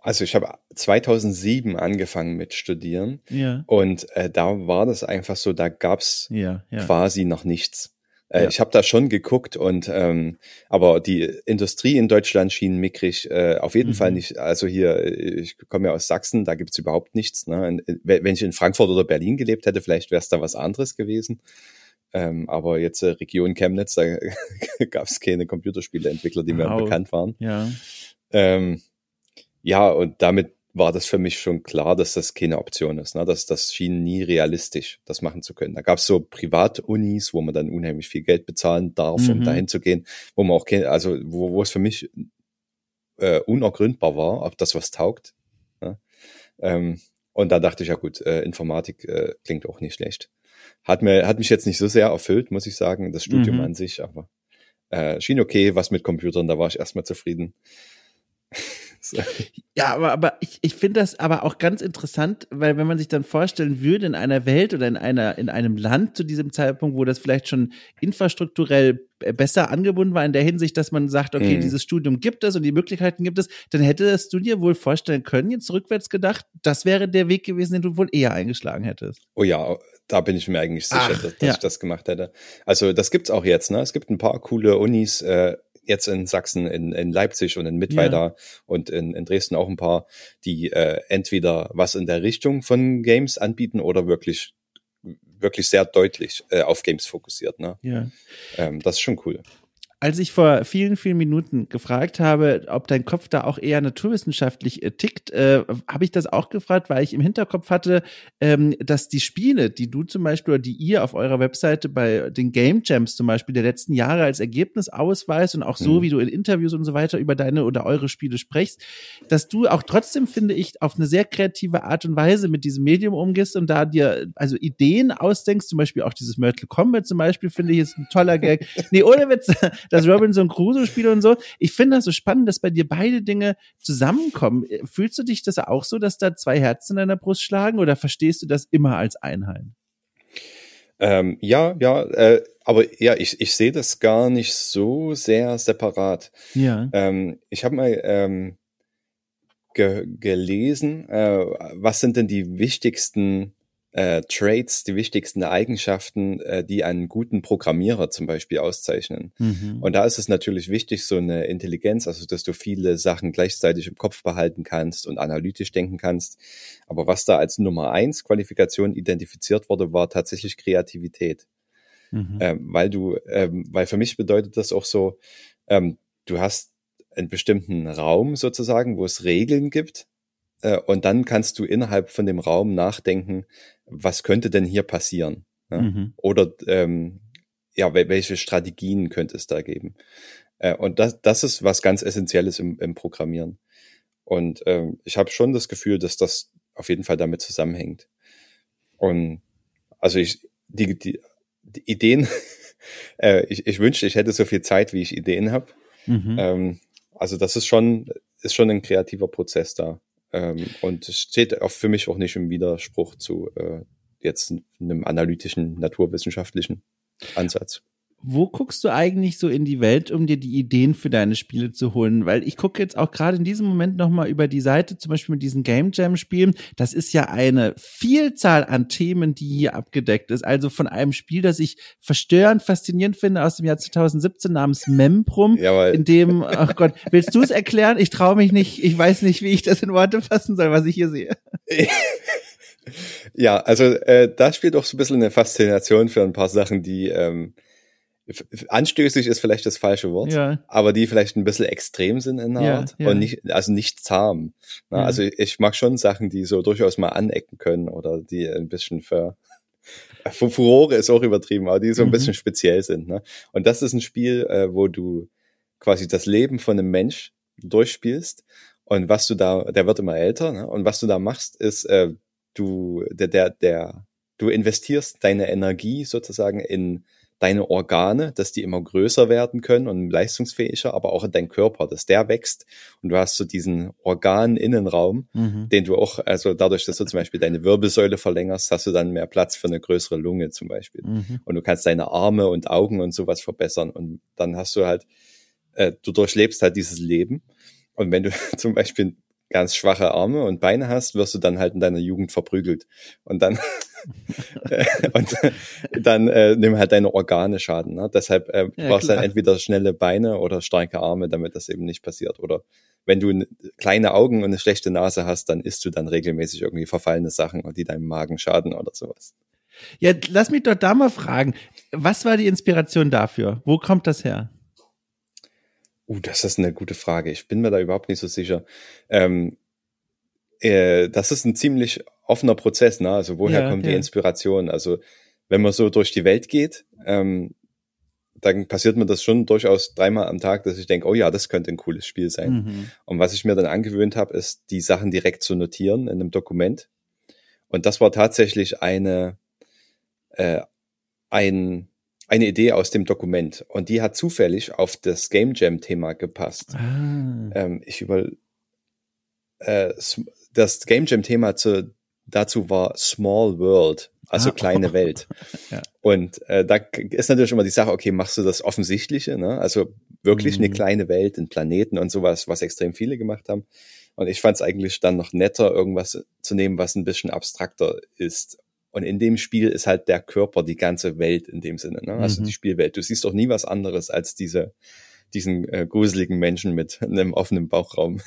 Also ich habe 2007 angefangen mit Studieren ja. und äh, da war das einfach so, da gab's ja, ja. quasi noch nichts. Äh, ja. Ich habe da schon geguckt und ähm, aber die Industrie in Deutschland schien mickrig. Äh, auf jeden mhm. Fall nicht. Also hier, ich komme ja aus Sachsen, da gibt's überhaupt nichts. Ne? Wenn ich in Frankfurt oder Berlin gelebt hätte, vielleicht wäre es da was anderes gewesen. Ähm, aber jetzt äh, Region Chemnitz, da gab's keine Computerspieleentwickler, die wow. mir bekannt waren. Ja. Ähm, ja, und damit war das für mich schon klar, dass das keine Option ist. Ne? Das, das schien nie realistisch, das machen zu können. Da gab es so Privatunis, wo man dann unheimlich viel Geld bezahlen darf, mhm. um dahin zu gehen, wo man auch kennt, also wo, wo es für mich äh, unergründbar war, ob das was taugt. Ne? Ähm, und da dachte ich, ja gut, äh, Informatik äh, klingt auch nicht schlecht. Hat mir, hat mich jetzt nicht so sehr erfüllt, muss ich sagen, das Studium mhm. an sich, aber äh, schien okay, was mit Computern, da war ich erstmal zufrieden. Ja, aber, aber ich, ich finde das aber auch ganz interessant, weil wenn man sich dann vorstellen würde, in einer Welt oder in einer, in einem Land zu diesem Zeitpunkt, wo das vielleicht schon infrastrukturell besser angebunden war in der Hinsicht, dass man sagt, okay, mhm. dieses Studium gibt es und die Möglichkeiten gibt es, dann hättest du dir wohl vorstellen können, jetzt rückwärts gedacht, das wäre der Weg gewesen, den du wohl eher eingeschlagen hättest. Oh ja, da bin ich mir eigentlich sicher, Ach, dass, dass ja. ich das gemacht hätte. Also das gibt's auch jetzt, ne? Es gibt ein paar coole Unis, äh, jetzt in Sachsen, in, in Leipzig und in Mittweida ja. und in, in Dresden auch ein paar, die äh, entweder was in der Richtung von Games anbieten oder wirklich wirklich sehr deutlich äh, auf Games fokussiert. Ne? Ja. Ähm, das ist schon cool als ich vor vielen, vielen Minuten gefragt habe, ob dein Kopf da auch eher naturwissenschaftlich äh, tickt, äh, habe ich das auch gefragt, weil ich im Hinterkopf hatte, ähm, dass die Spiele, die du zum Beispiel oder die ihr auf eurer Webseite bei den Game Jams zum Beispiel der letzten Jahre als Ergebnis ausweist und auch so, mhm. wie du in Interviews und so weiter über deine oder eure Spiele sprichst, dass du auch trotzdem, finde ich, auf eine sehr kreative Art und Weise mit diesem Medium umgehst und da dir also Ideen ausdenkst, zum Beispiel auch dieses Myrtle Combat zum Beispiel, finde ich, ist ein toller Gag. nee, ohne Witz das Robinson Crusoe-Spiel und so. Ich finde das so spannend, dass bei dir beide Dinge zusammenkommen. Fühlst du dich das auch so, dass da zwei Herzen in deiner Brust schlagen oder verstehst du das immer als Einheit? Ähm, ja, ja, äh, aber ja, ich, ich sehe das gar nicht so sehr separat. Ja. Ähm, ich habe mal ähm, ge gelesen, äh, was sind denn die wichtigsten äh, Traits, die wichtigsten Eigenschaften, äh, die einen guten Programmierer zum Beispiel auszeichnen. Mhm. Und da ist es natürlich wichtig, so eine Intelligenz, also dass du viele Sachen gleichzeitig im Kopf behalten kannst und analytisch denken kannst. Aber was da als Nummer eins Qualifikation identifiziert wurde, war tatsächlich Kreativität. Mhm. Ähm, weil du, ähm, weil für mich bedeutet das auch so, ähm, du hast einen bestimmten Raum sozusagen, wo es Regeln gibt, und dann kannst du innerhalb von dem Raum nachdenken, was könnte denn hier passieren? Ne? Mhm. Oder ähm, ja, welche Strategien könnte es da geben? Äh, und das, das ist was ganz Essentielles im, im Programmieren. Und ähm, ich habe schon das Gefühl, dass das auf jeden Fall damit zusammenhängt. Und also ich, die, die, die Ideen, äh, ich, ich wünschte, ich hätte so viel Zeit, wie ich Ideen habe. Mhm. Ähm, also das ist schon, ist schon ein kreativer Prozess da. Ähm, und es steht auch für mich auch nicht im Widerspruch zu äh, jetzt einem analytischen, naturwissenschaftlichen Ansatz wo guckst du eigentlich so in die Welt, um dir die Ideen für deine Spiele zu holen? Weil ich gucke jetzt auch gerade in diesem Moment nochmal über die Seite, zum Beispiel mit diesen Game Jam Spielen. Das ist ja eine Vielzahl an Themen, die hier abgedeckt ist. Also von einem Spiel, das ich verstörend faszinierend finde aus dem Jahr 2017 namens Memprum, Jawohl. in dem, ach Gott, willst du es erklären? Ich traue mich nicht, ich weiß nicht, wie ich das in Worte fassen soll, was ich hier sehe. Ja, also äh, da spielt auch so ein bisschen eine Faszination für ein paar Sachen, die ähm, anstößig ist vielleicht das falsche Wort, ja. aber die vielleicht ein bisschen extrem sind in der ja, Art ja. und nicht, also nicht zahm. Na, also ich mag schon Sachen, die so durchaus mal anecken können oder die ein bisschen für, für Furore ist auch übertrieben, aber die so ein mhm. bisschen speziell sind. Ne? Und das ist ein Spiel, äh, wo du quasi das Leben von einem Mensch durchspielst und was du da, der wird immer älter, ne? und was du da machst, ist, äh, du, der, der, der, du investierst deine Energie sozusagen in deine Organe, dass die immer größer werden können und leistungsfähiger, aber auch in dein Körper, dass der wächst und du hast so diesen Organinnenraum, mhm. den du auch, also dadurch, dass du zum Beispiel deine Wirbelsäule verlängerst, hast du dann mehr Platz für eine größere Lunge zum Beispiel. Mhm. Und du kannst deine Arme und Augen und sowas verbessern und dann hast du halt, äh, du durchlebst halt dieses Leben. Und wenn du zum Beispiel ganz schwache Arme und Beine hast, wirst du dann halt in deiner Jugend verprügelt. Und dann, und dann äh, nimm halt deine Organe Schaden. Ne? Deshalb äh, ja, brauchst du dann entweder schnelle Beine oder starke Arme, damit das eben nicht passiert. Oder wenn du kleine Augen und eine schlechte Nase hast, dann isst du dann regelmäßig irgendwie verfallene Sachen, die deinem Magen schaden oder sowas. Ja, lass mich doch da mal fragen. Was war die Inspiration dafür? Wo kommt das her? Uh, das ist eine gute Frage. Ich bin mir da überhaupt nicht so sicher. Ähm, äh, das ist ein ziemlich offener Prozess, ne? Also woher ja, kommt ja. die Inspiration? Also wenn man so durch die Welt geht, ähm, dann passiert mir das schon durchaus dreimal am Tag, dass ich denke, oh ja, das könnte ein cooles Spiel sein. Mhm. Und was ich mir dann angewöhnt habe, ist, die Sachen direkt zu notieren in einem Dokument. Und das war tatsächlich eine, äh, ein eine Idee aus dem Dokument und die hat zufällig auf das Game Jam Thema gepasst. Ah. Ähm, ich über, äh, das Game Jam Thema zu, dazu war Small World, also ah, kleine. Welt. ja. Und äh, da ist natürlich immer die Sache, okay, machst du das Offensichtliche, ne? Also wirklich mhm. eine kleine Welt, ein Planeten und sowas, was extrem viele gemacht haben. Und ich fand es eigentlich dann noch netter, irgendwas zu nehmen, was ein bisschen abstrakter ist. Und in dem Spiel ist halt der Körper die ganze Welt in dem Sinne, ne? also mhm. die Spielwelt. Du siehst doch nie was anderes als diese, diesen äh, gruseligen Menschen mit einem offenen Bauchraum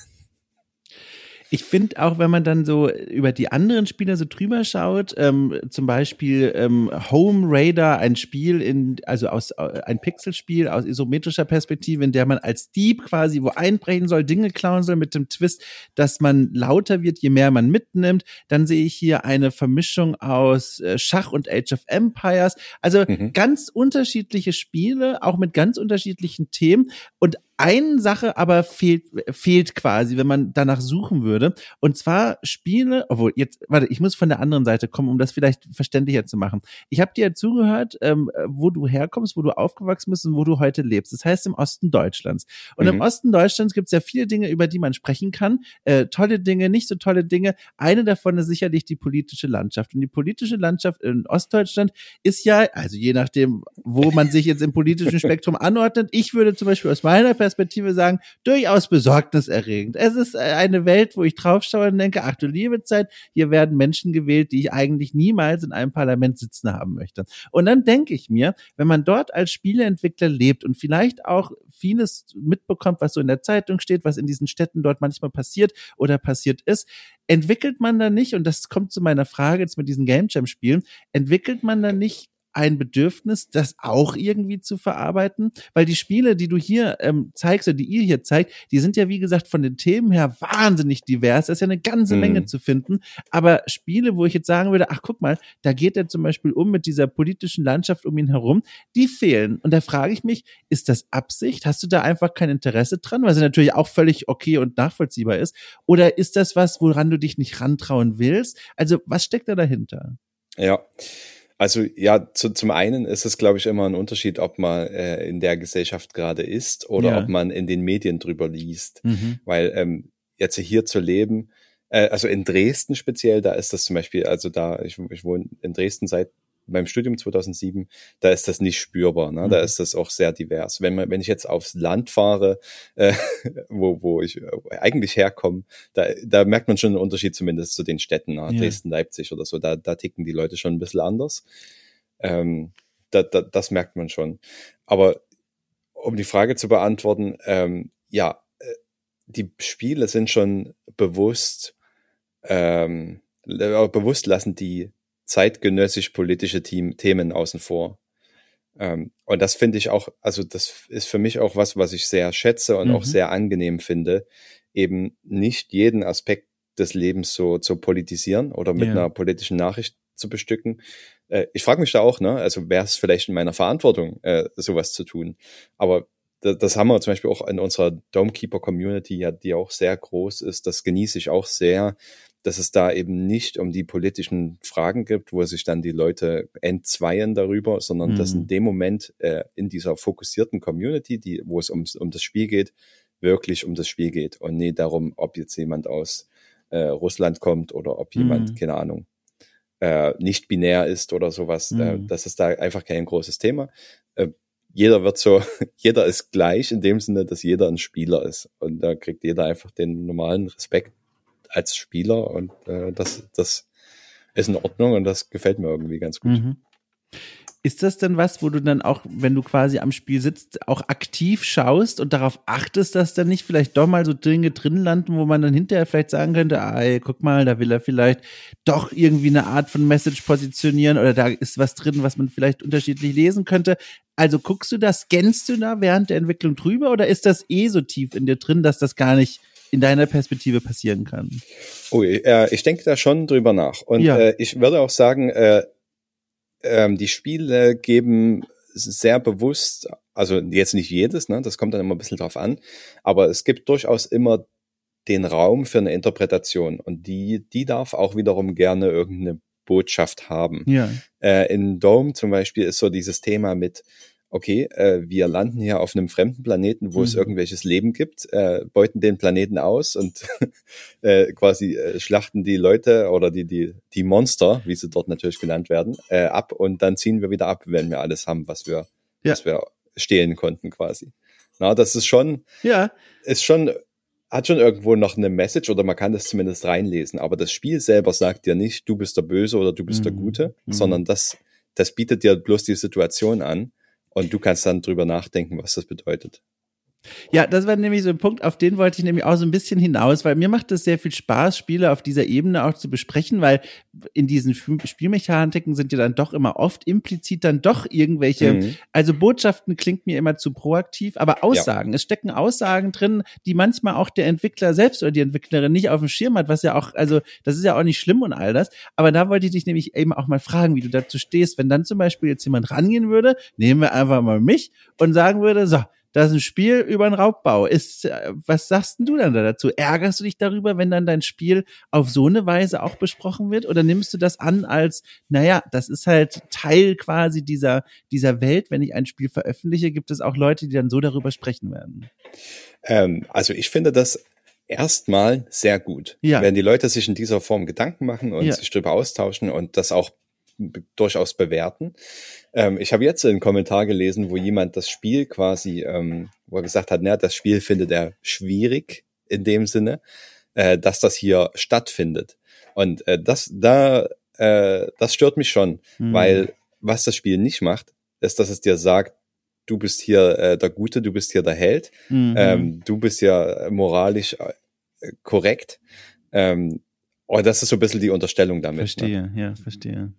ich finde auch, wenn man dann so über die anderen Spieler so drüber schaut, ähm, zum Beispiel ähm, Home Raider, ein Spiel in, also aus äh, ein Pixelspiel aus isometrischer Perspektive, in der man als Dieb quasi wo einbrechen soll, Dinge klauen soll mit dem Twist, dass man lauter wird, je mehr man mitnimmt. Dann sehe ich hier eine Vermischung aus äh, Schach und Age of Empires. Also mhm. ganz unterschiedliche Spiele, auch mit ganz unterschiedlichen Themen. Und eine Sache aber fehlt, fehlt quasi, wenn man danach suchen würde. Und zwar Spiele, obwohl jetzt, warte, ich muss von der anderen Seite kommen, um das vielleicht verständlicher zu machen. Ich habe dir zugehört, ähm, wo du herkommst, wo du aufgewachsen bist und wo du heute lebst. Das heißt im Osten Deutschlands. Und mhm. im Osten Deutschlands gibt es ja viele Dinge, über die man sprechen kann. Äh, tolle Dinge, nicht so tolle Dinge. Eine davon ist sicherlich die politische Landschaft. Und die politische Landschaft in Ostdeutschland ist ja, also je nachdem, wo man sich jetzt im politischen Spektrum anordnet. Ich würde zum Beispiel aus meiner Perspektive Perspektive sagen, durchaus besorgniserregend. Es ist äh, eine Welt, wo ich draufschaue und denke, ach du liebe Zeit, hier werden Menschen gewählt, die ich eigentlich niemals in einem Parlament sitzen haben möchte. Und dann denke ich mir, wenn man dort als Spieleentwickler lebt und vielleicht auch vieles mitbekommt, was so in der Zeitung steht, was in diesen Städten dort manchmal passiert oder passiert ist, entwickelt man da nicht, und das kommt zu meiner Frage jetzt mit diesen Game Jam Spielen, entwickelt man da nicht ein Bedürfnis, das auch irgendwie zu verarbeiten? Weil die Spiele, die du hier ähm, zeigst oder die ihr hier zeigt, die sind ja wie gesagt von den Themen her wahnsinnig divers. Da ist ja eine ganze mhm. Menge zu finden. Aber Spiele, wo ich jetzt sagen würde, ach guck mal, da geht er zum Beispiel um mit dieser politischen Landschaft um ihn herum, die fehlen. Und da frage ich mich, ist das Absicht? Hast du da einfach kein Interesse dran? Was natürlich auch völlig okay und nachvollziehbar ist. Oder ist das was, woran du dich nicht rantrauen willst? Also was steckt da dahinter? Ja. Also ja, zu, zum einen ist es, glaube ich, immer ein Unterschied, ob man äh, in der Gesellschaft gerade ist oder ja. ob man in den Medien drüber liest. Mhm. Weil ähm, jetzt hier zu leben, äh, also in Dresden speziell, da ist das zum Beispiel, also da, ich, ich wohne in Dresden seit beim Studium 2007, da ist das nicht spürbar. Ne? Mhm. Da ist das auch sehr divers. Wenn man, wenn ich jetzt aufs Land fahre, äh, wo, wo ich eigentlich herkomme, da, da merkt man schon einen Unterschied zumindest zu den Städten, ne? ja. Dresden, Leipzig oder so. Da, da ticken die Leute schon ein bisschen anders. Ähm, da, da, das merkt man schon. Aber um die Frage zu beantworten, ähm, ja, äh, die Spiele sind schon bewusst, ähm, bewusst lassen die zeitgenössisch politische Team, Themen außen vor. Ähm, und das finde ich auch, also das ist für mich auch was, was ich sehr schätze und mhm. auch sehr angenehm finde, eben nicht jeden Aspekt des Lebens so zu politisieren oder mit ja. einer politischen Nachricht zu bestücken. Äh, ich frage mich da auch, ne, also wäre es vielleicht in meiner Verantwortung, äh, sowas zu tun. Aber das, das haben wir zum Beispiel auch in unserer Domekeeper Community, ja, die auch sehr groß ist. Das genieße ich auch sehr, dass es da eben nicht um die politischen Fragen gibt, wo sich dann die Leute entzweien darüber, sondern mhm. dass in mhm. dem Moment äh, in dieser fokussierten Community, die, wo es ums, um das Spiel geht, wirklich um das Spiel geht und nie darum, ob jetzt jemand aus äh, Russland kommt oder ob jemand, mhm. keine Ahnung, äh, nicht binär ist oder sowas. Äh, mhm. Äh, das ist da einfach kein großes Thema. Äh, jeder wird so, jeder ist gleich in dem Sinne, dass jeder ein Spieler ist. Und da kriegt jeder einfach den normalen Respekt als Spieler und äh, das, das ist in Ordnung und das gefällt mir irgendwie ganz gut. Mhm. Ist das denn was, wo du dann auch, wenn du quasi am Spiel sitzt, auch aktiv schaust und darauf achtest, dass da nicht vielleicht doch mal so Dinge drin landen, wo man dann hinterher vielleicht sagen könnte, ah, ey, guck mal, da will er vielleicht doch irgendwie eine Art von Message positionieren oder da ist was drin, was man vielleicht unterschiedlich lesen könnte. Also guckst du das, scannst du da während der Entwicklung drüber oder ist das eh so tief in dir drin, dass das gar nicht in deiner Perspektive passieren kann? Oh, äh, ich denke da schon drüber nach. Und ja. äh, ich würde auch sagen, äh, äh, die Spiele geben sehr bewusst, also jetzt nicht jedes, ne, das kommt dann immer ein bisschen drauf an, aber es gibt durchaus immer den Raum für eine Interpretation und die, die darf auch wiederum gerne irgendeine Botschaft haben. Ja. Äh, in Dome zum Beispiel ist so dieses Thema mit okay, äh, wir landen hier auf einem fremden Planeten, wo mhm. es irgendwelches Leben gibt, äh, beuten den Planeten aus und äh, quasi äh, schlachten die Leute oder die, die, die Monster, wie sie dort natürlich genannt werden, äh, ab und dann ziehen wir wieder ab, wenn wir alles haben, was wir, ja. was wir stehlen konnten quasi. Na, das ist schon, ja. ist schon, hat schon irgendwo noch eine Message oder man kann das zumindest reinlesen, aber das Spiel selber sagt dir nicht, du bist der Böse oder du bist mhm. der Gute, mhm. sondern das, das bietet dir bloß die Situation an und du kannst dann drüber nachdenken, was das bedeutet. Ja, das war nämlich so ein Punkt, auf den wollte ich nämlich auch so ein bisschen hinaus, weil mir macht es sehr viel Spaß, Spiele auf dieser Ebene auch zu besprechen, weil in diesen Spielmechaniken sind ja dann doch immer oft implizit dann doch irgendwelche, mhm. also Botschaften klingt mir immer zu proaktiv, aber Aussagen, ja. es stecken Aussagen drin, die manchmal auch der Entwickler selbst oder die Entwicklerin nicht auf dem Schirm hat, was ja auch, also das ist ja auch nicht schlimm und all das, aber da wollte ich dich nämlich eben auch mal fragen, wie du dazu stehst, wenn dann zum Beispiel jetzt jemand rangehen würde, nehmen wir einfach mal mich und sagen würde, so, das ist ein Spiel über einen Raubbau. Ist, äh, was sagst du dann da dazu? Ärgerst du dich darüber, wenn dann dein Spiel auf so eine Weise auch besprochen wird? Oder nimmst du das an als, naja, das ist halt Teil quasi dieser, dieser Welt. Wenn ich ein Spiel veröffentliche, gibt es auch Leute, die dann so darüber sprechen werden. Ähm, also ich finde das erstmal sehr gut. Ja. Wenn die Leute sich in dieser Form Gedanken machen und ja. sich darüber austauschen und das auch durchaus bewerten. Ähm, ich habe jetzt einen Kommentar gelesen, wo jemand das Spiel quasi, ähm, wo er gesagt hat, na, das Spiel findet er schwierig in dem Sinne, äh, dass das hier stattfindet. Und äh, das, da, äh, das stört mich schon, mhm. weil was das Spiel nicht macht, ist, dass es dir sagt, du bist hier äh, der Gute, du bist hier der Held, mhm. ähm, du bist ja moralisch äh, korrekt. Ähm, und das ist so ein bisschen die Unterstellung damit. Ne? Verstehe, ne? ja, verstehe.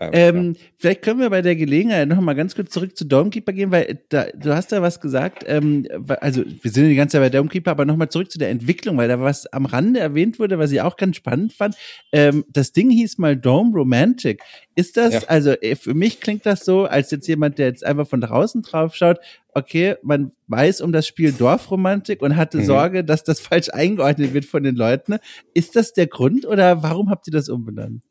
Ähm, ja. Vielleicht können wir bei der Gelegenheit noch mal ganz kurz zurück zu Domekeeper gehen, weil da, du hast da was gesagt. Ähm, also wir sind die ganze Zeit bei Domekeeper, aber noch mal zurück zu der Entwicklung, weil da was am Rande erwähnt wurde, was ich auch ganz spannend fand. Ähm, das Ding hieß mal Dome Romantic. Ist das, ja. also äh, für mich klingt das so, als jetzt jemand, der jetzt einfach von draußen drauf schaut, okay, man weiß um das Spiel Dorfromantik und hatte mhm. Sorge, dass das falsch eingeordnet wird von den Leuten. Ist das der Grund oder warum habt ihr das umbenannt?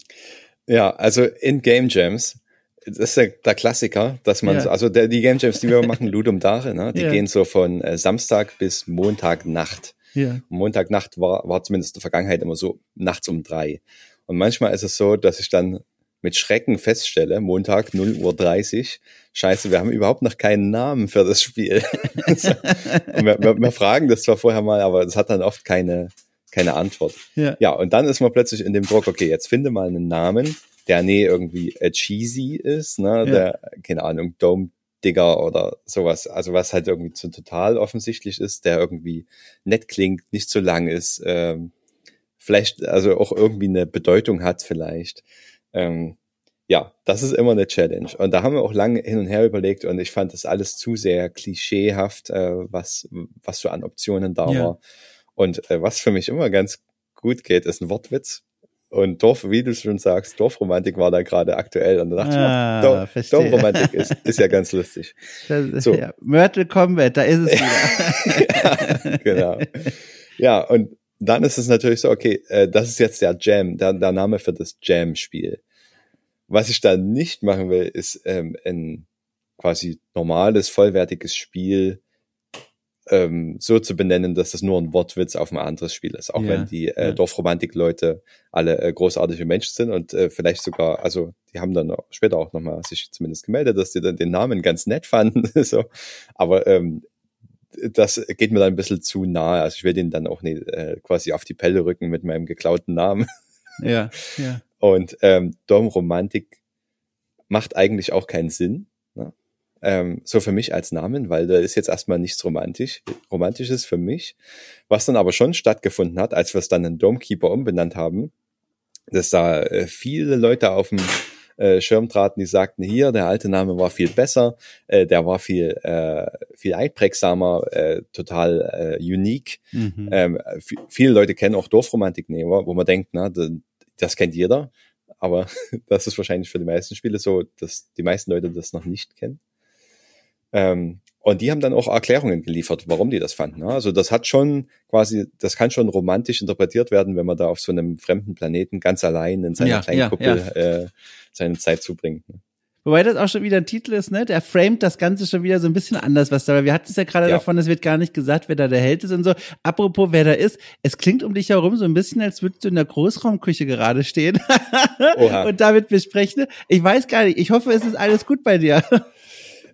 Ja, also in Game Jams, das ist der, der Klassiker, dass man, ja. so, also der, die Game Jams, die wir machen, Ludum Dare, ne, die ja. gehen so von äh, Samstag bis Montagnacht. Ja. Montagnacht war, war zumindest in der Vergangenheit immer so nachts um drei. Und manchmal ist es so, dass ich dann mit Schrecken feststelle, Montag 0 Uhr 30, scheiße, wir haben überhaupt noch keinen Namen für das Spiel. so. wir, wir, wir, fragen das zwar vorher mal, aber es hat dann oft keine, keine Antwort. Ja. ja, und dann ist man plötzlich in dem Druck, okay, jetzt finde mal einen Namen, der nee irgendwie äh, cheesy ist, ne, ja. der, keine Ahnung, Dome Digger oder sowas, also was halt irgendwie zu total offensichtlich ist, der irgendwie nett klingt, nicht zu lang ist, ähm, vielleicht also auch irgendwie eine Bedeutung hat vielleicht. Ähm, ja, das ist immer eine Challenge. Und da haben wir auch lange hin und her überlegt und ich fand das alles zu sehr klischeehaft, äh, was, was so an Optionen da ja. war. Und äh, was für mich immer ganz gut geht, ist ein Wortwitz. Und Dorf, wie du schon sagst, Dorfromantik war da gerade aktuell. Und da dachte ah, ich, Dorf, Dorfromantik ist, ist ja ganz lustig. Das, so. ja, Myrtle Combat, da ist es wieder. ja, genau. Ja, und dann ist es natürlich so, okay, äh, das ist jetzt der Jam, der, der Name für das Jam-Spiel. Was ich da nicht machen will, ist ähm, ein quasi normales, vollwertiges Spiel ähm, so zu benennen, dass das nur ein Wortwitz auf ein anderes Spiel ist. Auch ja, wenn die äh, ja. Dorfromantik-Leute alle äh, großartige Menschen sind und äh, vielleicht sogar, also die haben dann später auch nochmal sich zumindest gemeldet, dass die dann den Namen ganz nett fanden. so. Aber ähm, das geht mir dann ein bisschen zu nahe. Also ich will den dann auch nicht äh, quasi auf die Pelle rücken mit meinem geklauten Namen. Ja, ja. Und ähm, Dorfromantik macht eigentlich auch keinen Sinn, ähm, so für mich als Namen, weil da ist jetzt erstmal nichts romantisch, romantisches für mich. Was dann aber schon stattgefunden hat, als wir es dann in Domekeeper umbenannt haben, dass da äh, viele Leute auf dem äh, Schirm traten, die sagten, hier, der alte Name war viel besser, äh, der war viel, äh, viel einprägsamer, äh, total äh, unique. Mhm. Ähm, viele Leute kennen auch Dorfromantik-Nehmer, wo man denkt, na, das kennt jeder. Aber das ist wahrscheinlich für die meisten Spiele so, dass die meisten Leute das noch nicht kennen. Ähm, und die haben dann auch Erklärungen geliefert, warum die das fanden. Also das hat schon quasi, das kann schon romantisch interpretiert werden, wenn man da auf so einem fremden Planeten ganz allein in seiner ja, kleinen ja, Kuppel ja. Äh, seine Zeit zubringt. Ne? Wobei das auch schon wieder ein Titel ist, ne? Der framet das Ganze schon wieder so ein bisschen anders, was da. Wir hatten es ja gerade ja. davon, es wird gar nicht gesagt, wer da der Held ist und so. Apropos, wer da ist, es klingt um dich herum so ein bisschen, als würdest du in der Großraumküche gerade stehen und damit besprechen. Ich weiß gar nicht. Ich hoffe, es ist alles gut bei dir.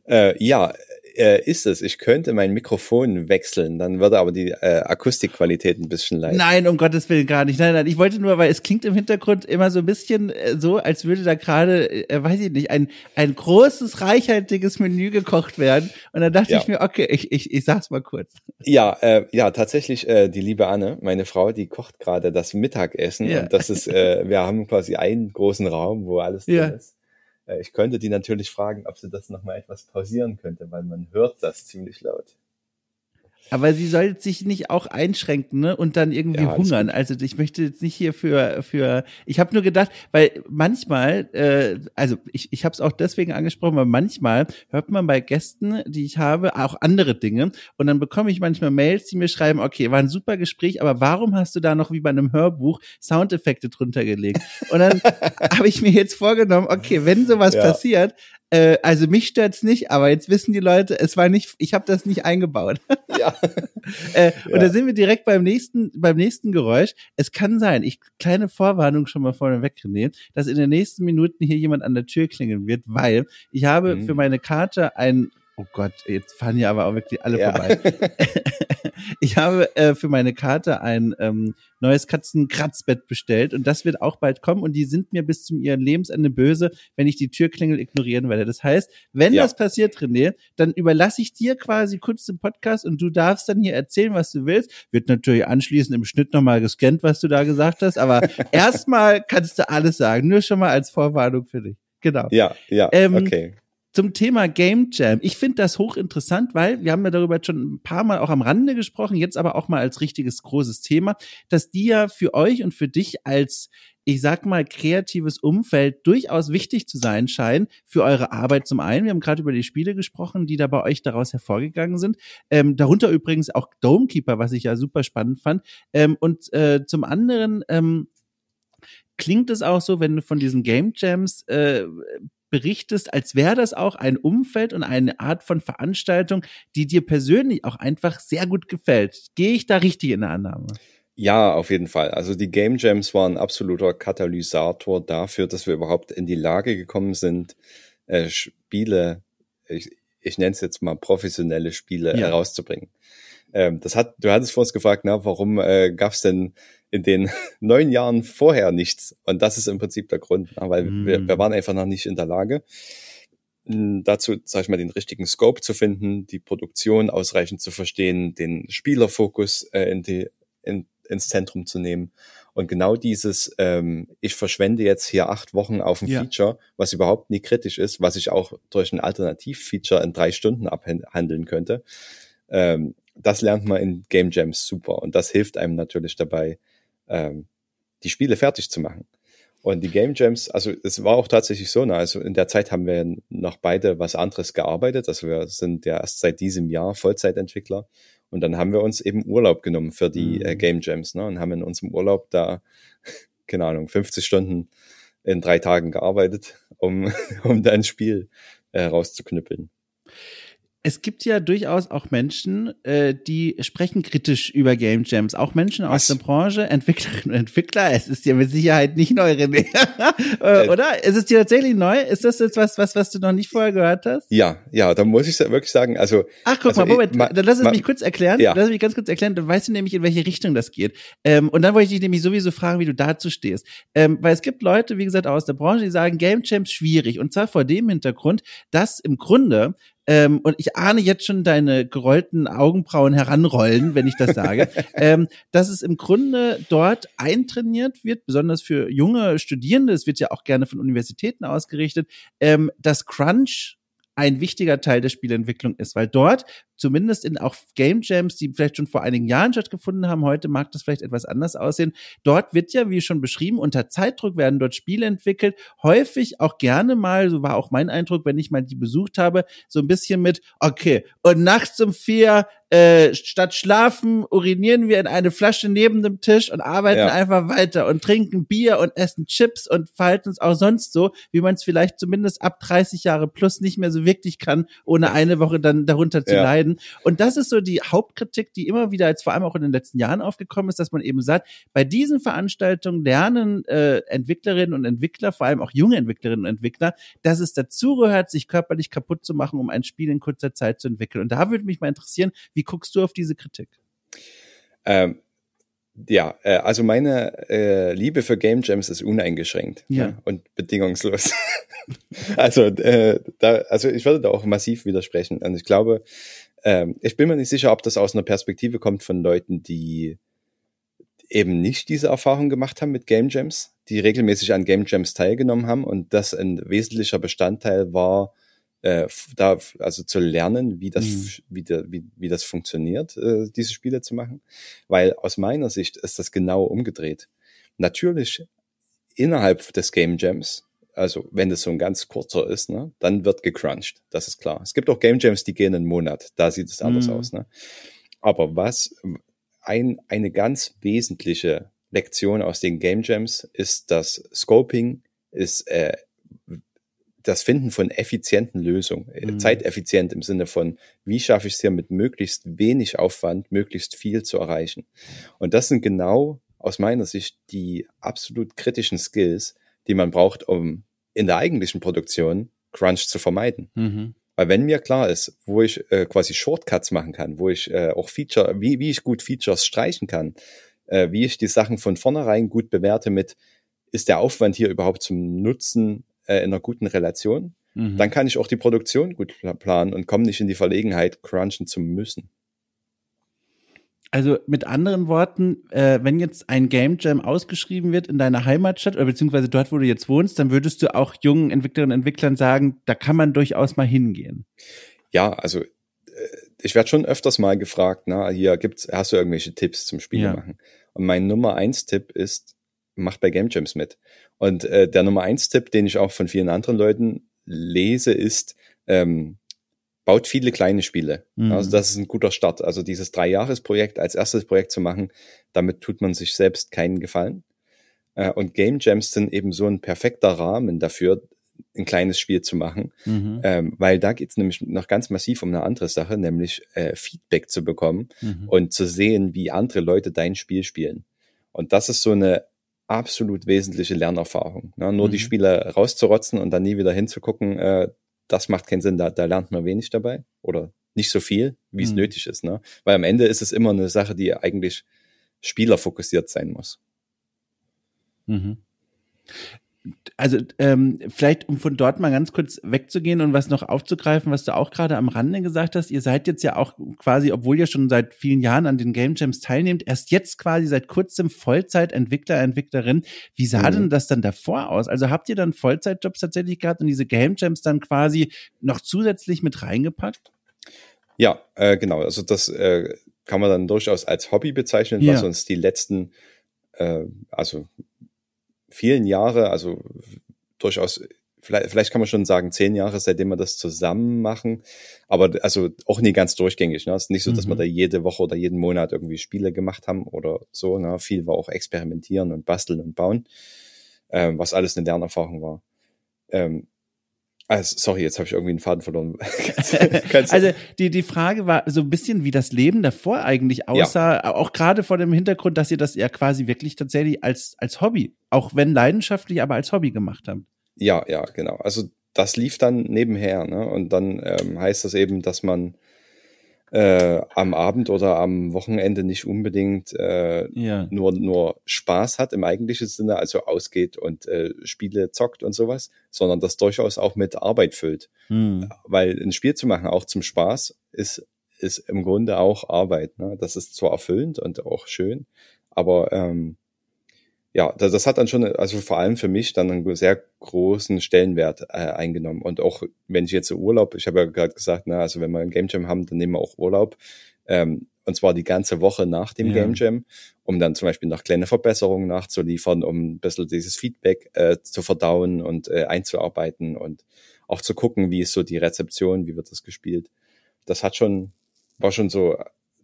Äh, ja, äh, ist es. Ich könnte mein Mikrofon wechseln, dann würde aber die äh, Akustikqualität ein bisschen leiden. Nein, um Gottes Willen gar nicht. Nein, nein, ich wollte nur, weil es klingt im Hintergrund immer so ein bisschen äh, so, als würde da gerade, äh, weiß ich nicht, ein, ein großes, reichhaltiges Menü gekocht werden. Und dann dachte ja. ich mir, okay, ich, ich, ich sag's mal kurz. Ja, äh, ja, tatsächlich, äh, die liebe Anne, meine Frau, die kocht gerade das Mittagessen. Ja. Und das ist, äh, wir haben quasi einen großen Raum, wo alles drin ja. ist. Äh, ich könnte die natürlich fragen, ob sie das nochmal etwas pausieren könnte, weil man hört das ziemlich laut. Aber sie soll sich nicht auch einschränken ne? und dann irgendwie ja, hungern. Also ich möchte jetzt nicht hier für für. Ich habe nur gedacht, weil manchmal, äh, also ich ich habe es auch deswegen angesprochen, weil manchmal hört man bei Gästen, die ich habe, auch andere Dinge und dann bekomme ich manchmal Mails, die mir schreiben, okay, war ein super Gespräch, aber warum hast du da noch wie bei einem Hörbuch Soundeffekte drunter gelegt? Und dann habe ich mir jetzt vorgenommen, okay, wenn sowas ja. passiert, äh, also mich stört's nicht, aber jetzt wissen die Leute, es war nicht, ich habe das nicht eingebaut. Ja. äh, und ja. da sind wir direkt beim nächsten, beim nächsten Geräusch. Es kann sein, ich kleine Vorwarnung schon mal vorne wegnehmen, dass in den nächsten Minuten hier jemand an der Tür klingeln wird, weil ich habe mhm. für meine Karte ein Oh Gott, jetzt fahren hier aber auch wirklich alle ja. vorbei. ich habe äh, für meine Karte ein ähm, neues Katzenkratzbett bestellt und das wird auch bald kommen und die sind mir bis zum ihren Lebensende böse, wenn ich die Türklingel ignorieren werde. Das heißt, wenn ja. das passiert, René, dann überlasse ich dir quasi kurz den Podcast und du darfst dann hier erzählen, was du willst. Wird natürlich anschließend im Schnitt nochmal gescannt, was du da gesagt hast, aber erstmal kannst du alles sagen, nur schon mal als Vorwarnung für dich. Genau. Ja, ja, ähm, okay zum Thema Game Jam. Ich finde das hochinteressant, weil wir haben ja darüber schon ein paar Mal auch am Rande gesprochen, jetzt aber auch mal als richtiges großes Thema, dass die ja für euch und für dich als ich sag mal, kreatives Umfeld durchaus wichtig zu sein scheinen für eure Arbeit zum einen. Wir haben gerade über die Spiele gesprochen, die da bei euch daraus hervorgegangen sind. Ähm, darunter übrigens auch Domekeeper, was ich ja super spannend fand. Ähm, und äh, zum anderen ähm, klingt es auch so, wenn du von diesen Game Jams äh, berichtest, als wäre das auch ein Umfeld und eine Art von Veranstaltung, die dir persönlich auch einfach sehr gut gefällt. Gehe ich da richtig in der Annahme? Ja, auf jeden Fall. Also die Game Jams waren ein absoluter Katalysator dafür, dass wir überhaupt in die Lage gekommen sind, äh, Spiele, ich, ich nenne es jetzt mal professionelle Spiele ja. herauszubringen. Ähm, das hat, du hattest vor uns gefragt, na, warum äh, gab es denn in den neun Jahren vorher nichts. Und das ist im Prinzip der Grund, weil mm. wir, wir waren einfach noch nicht in der Lage, dazu, sag ich mal, den richtigen Scope zu finden, die Produktion ausreichend zu verstehen, den Spielerfokus äh, in die, in, ins Zentrum zu nehmen. Und genau dieses, ähm, ich verschwende jetzt hier acht Wochen auf ein ja. Feature, was überhaupt nie kritisch ist, was ich auch durch ein Alternativ-Feature in drei Stunden abhandeln könnte. Ähm, das lernt man in Game Jams super und das hilft einem natürlich dabei, ähm, die Spiele fertig zu machen. Und die Game Jams, also es war auch tatsächlich so, ne? also in der Zeit haben wir noch beide was anderes gearbeitet. Also wir sind ja erst seit diesem Jahr Vollzeitentwickler. Und dann haben wir uns eben Urlaub genommen für die äh, mhm. äh, Game Jams ne? und haben in unserem Urlaub da, keine Ahnung, 50 Stunden in drei Tagen gearbeitet, um, um da ein Spiel äh, rauszuknüppeln es gibt ja durchaus auch Menschen, äh, die sprechen kritisch über Game Jams. Auch Menschen aus der Branche, Entwicklerinnen und Entwickler. Es ist ja mit Sicherheit nicht neu, René. Äh, oder? Ist es dir tatsächlich neu? Ist das jetzt was, was, was du noch nicht vorher gehört hast? Ja, ja, da muss ich wirklich sagen, also. Ach, guck also mal, Moment, ma, dann lass es ma, mich kurz erklären. Ja. Lass es mich ganz kurz erklären, dann weißt du nämlich, in welche Richtung das geht. Ähm, und dann wollte ich dich nämlich sowieso fragen, wie du dazu stehst. Ähm, weil es gibt Leute, wie gesagt, aus der Branche, die sagen, Game Jams schwierig. Und zwar vor dem Hintergrund, dass im Grunde ähm, und ich ahne jetzt schon deine gerollten Augenbrauen heranrollen, wenn ich das sage, ähm, dass es im Grunde dort eintrainiert wird, besonders für junge Studierende, es wird ja auch gerne von Universitäten ausgerichtet, ähm, dass Crunch ein wichtiger Teil der Spielentwicklung ist, weil dort zumindest in auch Game Jams, die vielleicht schon vor einigen Jahren stattgefunden haben, heute mag das vielleicht etwas anders aussehen. Dort wird ja, wie schon beschrieben, unter Zeitdruck werden dort Spiele entwickelt. Häufig auch gerne mal, so war auch mein Eindruck, wenn ich mal die besucht habe, so ein bisschen mit, okay, und nachts um vier äh, statt schlafen urinieren wir in eine Flasche neben dem Tisch und arbeiten ja. einfach weiter und trinken Bier und essen Chips und verhalten uns auch sonst so, wie man es vielleicht zumindest ab 30 Jahre plus nicht mehr so wirklich kann, ohne eine Woche dann darunter zu ja. leiden. Und das ist so die Hauptkritik, die immer wieder jetzt vor allem auch in den letzten Jahren aufgekommen ist, dass man eben sagt, bei diesen Veranstaltungen lernen äh, Entwicklerinnen und Entwickler, vor allem auch junge Entwicklerinnen und Entwickler, dass es dazugehört, sich körperlich kaputt zu machen, um ein Spiel in kurzer Zeit zu entwickeln. Und da würde mich mal interessieren, wie guckst du auf diese Kritik? Ähm, ja, äh, also meine äh, Liebe für Game Jams ist uneingeschränkt ja. Ne, und bedingungslos. also, äh, da, also ich würde da auch massiv widersprechen. Und ich glaube, äh, ich bin mir nicht sicher, ob das aus einer Perspektive kommt von Leuten, die eben nicht diese Erfahrung gemacht haben mit Game Jams, die regelmäßig an Game Jams teilgenommen haben und das ein wesentlicher Bestandteil war, äh, da also zu lernen, wie das, mhm. wie, der, wie, wie das funktioniert, äh, diese Spiele zu machen. Weil aus meiner Sicht ist das genau umgedreht. Natürlich innerhalb des Game Jams, also wenn das so ein ganz kurzer ist, ne, dann wird gecrunched. Das ist klar. Es gibt auch Game Jams, die gehen einen Monat. Da sieht es anders mhm. aus. Ne? Aber was ein, eine ganz wesentliche Lektion aus den Game Jams ist, dass Scoping ist äh, das Finden von effizienten Lösungen, äh, mhm. zeiteffizient im Sinne von, wie schaffe ich es hier mit möglichst wenig Aufwand, möglichst viel zu erreichen. Und das sind genau aus meiner Sicht die absolut kritischen Skills, die man braucht, um in der eigentlichen Produktion Crunch zu vermeiden. Mhm. Weil wenn mir klar ist, wo ich äh, quasi Shortcuts machen kann, wo ich äh, auch Feature, wie, wie ich gut Features streichen kann, äh, wie ich die Sachen von vornherein gut bewerte mit, ist der Aufwand hier überhaupt zum Nutzen äh, in einer guten Relation, mhm. dann kann ich auch die Produktion gut planen und komme nicht in die Verlegenheit, crunchen zu müssen. Also mit anderen Worten, äh, wenn jetzt ein Game Jam ausgeschrieben wird in deiner Heimatstadt oder beziehungsweise dort, wo du jetzt wohnst, dann würdest du auch jungen Entwicklerinnen und Entwicklern sagen, da kann man durchaus mal hingehen. Ja, also äh, ich werde schon öfters mal gefragt, na, hier gibt's, hast du irgendwelche Tipps zum Spiele ja. machen? Und mein Nummer eins Tipp ist, mach bei Game Jams mit. Und äh, der Nummer eins Tipp, den ich auch von vielen anderen Leuten lese, ist, ähm, baut viele kleine Spiele. Mhm. Also das ist ein guter Start. Also dieses Drei-Jahres-Projekt als erstes Projekt zu machen, damit tut man sich selbst keinen Gefallen. Äh, und Game Jams sind eben so ein perfekter Rahmen dafür, ein kleines Spiel zu machen, mhm. ähm, weil da geht's nämlich noch ganz massiv um eine andere Sache, nämlich äh, Feedback zu bekommen mhm. und zu sehen, wie andere Leute dein Spiel spielen. Und das ist so eine absolut wesentliche Lernerfahrung. Ne? Nur mhm. die Spiele rauszurotzen und dann nie wieder hinzugucken, äh, das macht keinen Sinn. Da, da lernt man wenig dabei oder nicht so viel, wie es mhm. nötig ist. Ne? Weil am Ende ist es immer eine Sache, die eigentlich spielerfokussiert sein muss. Mhm also ähm, vielleicht um von dort mal ganz kurz wegzugehen und was noch aufzugreifen, was du auch gerade am Rande gesagt hast, ihr seid jetzt ja auch quasi, obwohl ihr schon seit vielen Jahren an den Game Jams teilnehmt, erst jetzt quasi seit kurzem Vollzeit-Entwickler, Entwicklerin. Wie sah mhm. denn das dann davor aus? Also habt ihr dann Vollzeitjobs tatsächlich gehabt und diese Game Jams dann quasi noch zusätzlich mit reingepackt? Ja, äh, genau. Also das äh, kann man dann durchaus als Hobby bezeichnen, ja. was uns die letzten, äh, also vielen Jahre, also durchaus, vielleicht, vielleicht kann man schon sagen, zehn Jahre, seitdem wir das zusammen machen, aber also auch nie ganz durchgängig. Ne? Es ist nicht so, dass mhm. wir da jede Woche oder jeden Monat irgendwie Spiele gemacht haben oder so. Ne? Viel war auch experimentieren und basteln und bauen, ähm, was alles eine Lernerfahrung war. Ähm, also, sorry, jetzt habe ich irgendwie einen Faden verloren. also die, die Frage war so ein bisschen, wie das Leben davor eigentlich aussah, ja. auch gerade vor dem Hintergrund, dass ihr das ja quasi wirklich tatsächlich als, als Hobby, auch wenn leidenschaftlich, aber als Hobby gemacht habt. Ja, ja, genau. Also das lief dann nebenher, ne? Und dann ähm, heißt das eben, dass man äh, am Abend oder am Wochenende nicht unbedingt äh, ja. nur, nur Spaß hat im eigentlichen Sinne, also ausgeht und äh, Spiele zockt und sowas, sondern das durchaus auch mit Arbeit füllt. Hm. Weil ein Spiel zu machen, auch zum Spaß, ist, ist im Grunde auch Arbeit. Ne? Das ist zwar erfüllend und auch schön, aber ähm, ja, das, das hat dann schon, also vor allem für mich dann einen sehr großen Stellenwert äh, eingenommen. Und auch wenn ich jetzt Urlaub, ich habe ja gerade gesagt, na, also wenn wir ein Game Jam haben, dann nehmen wir auch Urlaub. Ähm, und zwar die ganze Woche nach dem ja. Game Jam, um dann zum Beispiel noch kleine Verbesserungen nachzuliefern, um ein bisschen dieses Feedback äh, zu verdauen und äh, einzuarbeiten und auch zu gucken, wie ist so die Rezeption, wie wird das gespielt. Das hat schon, war schon so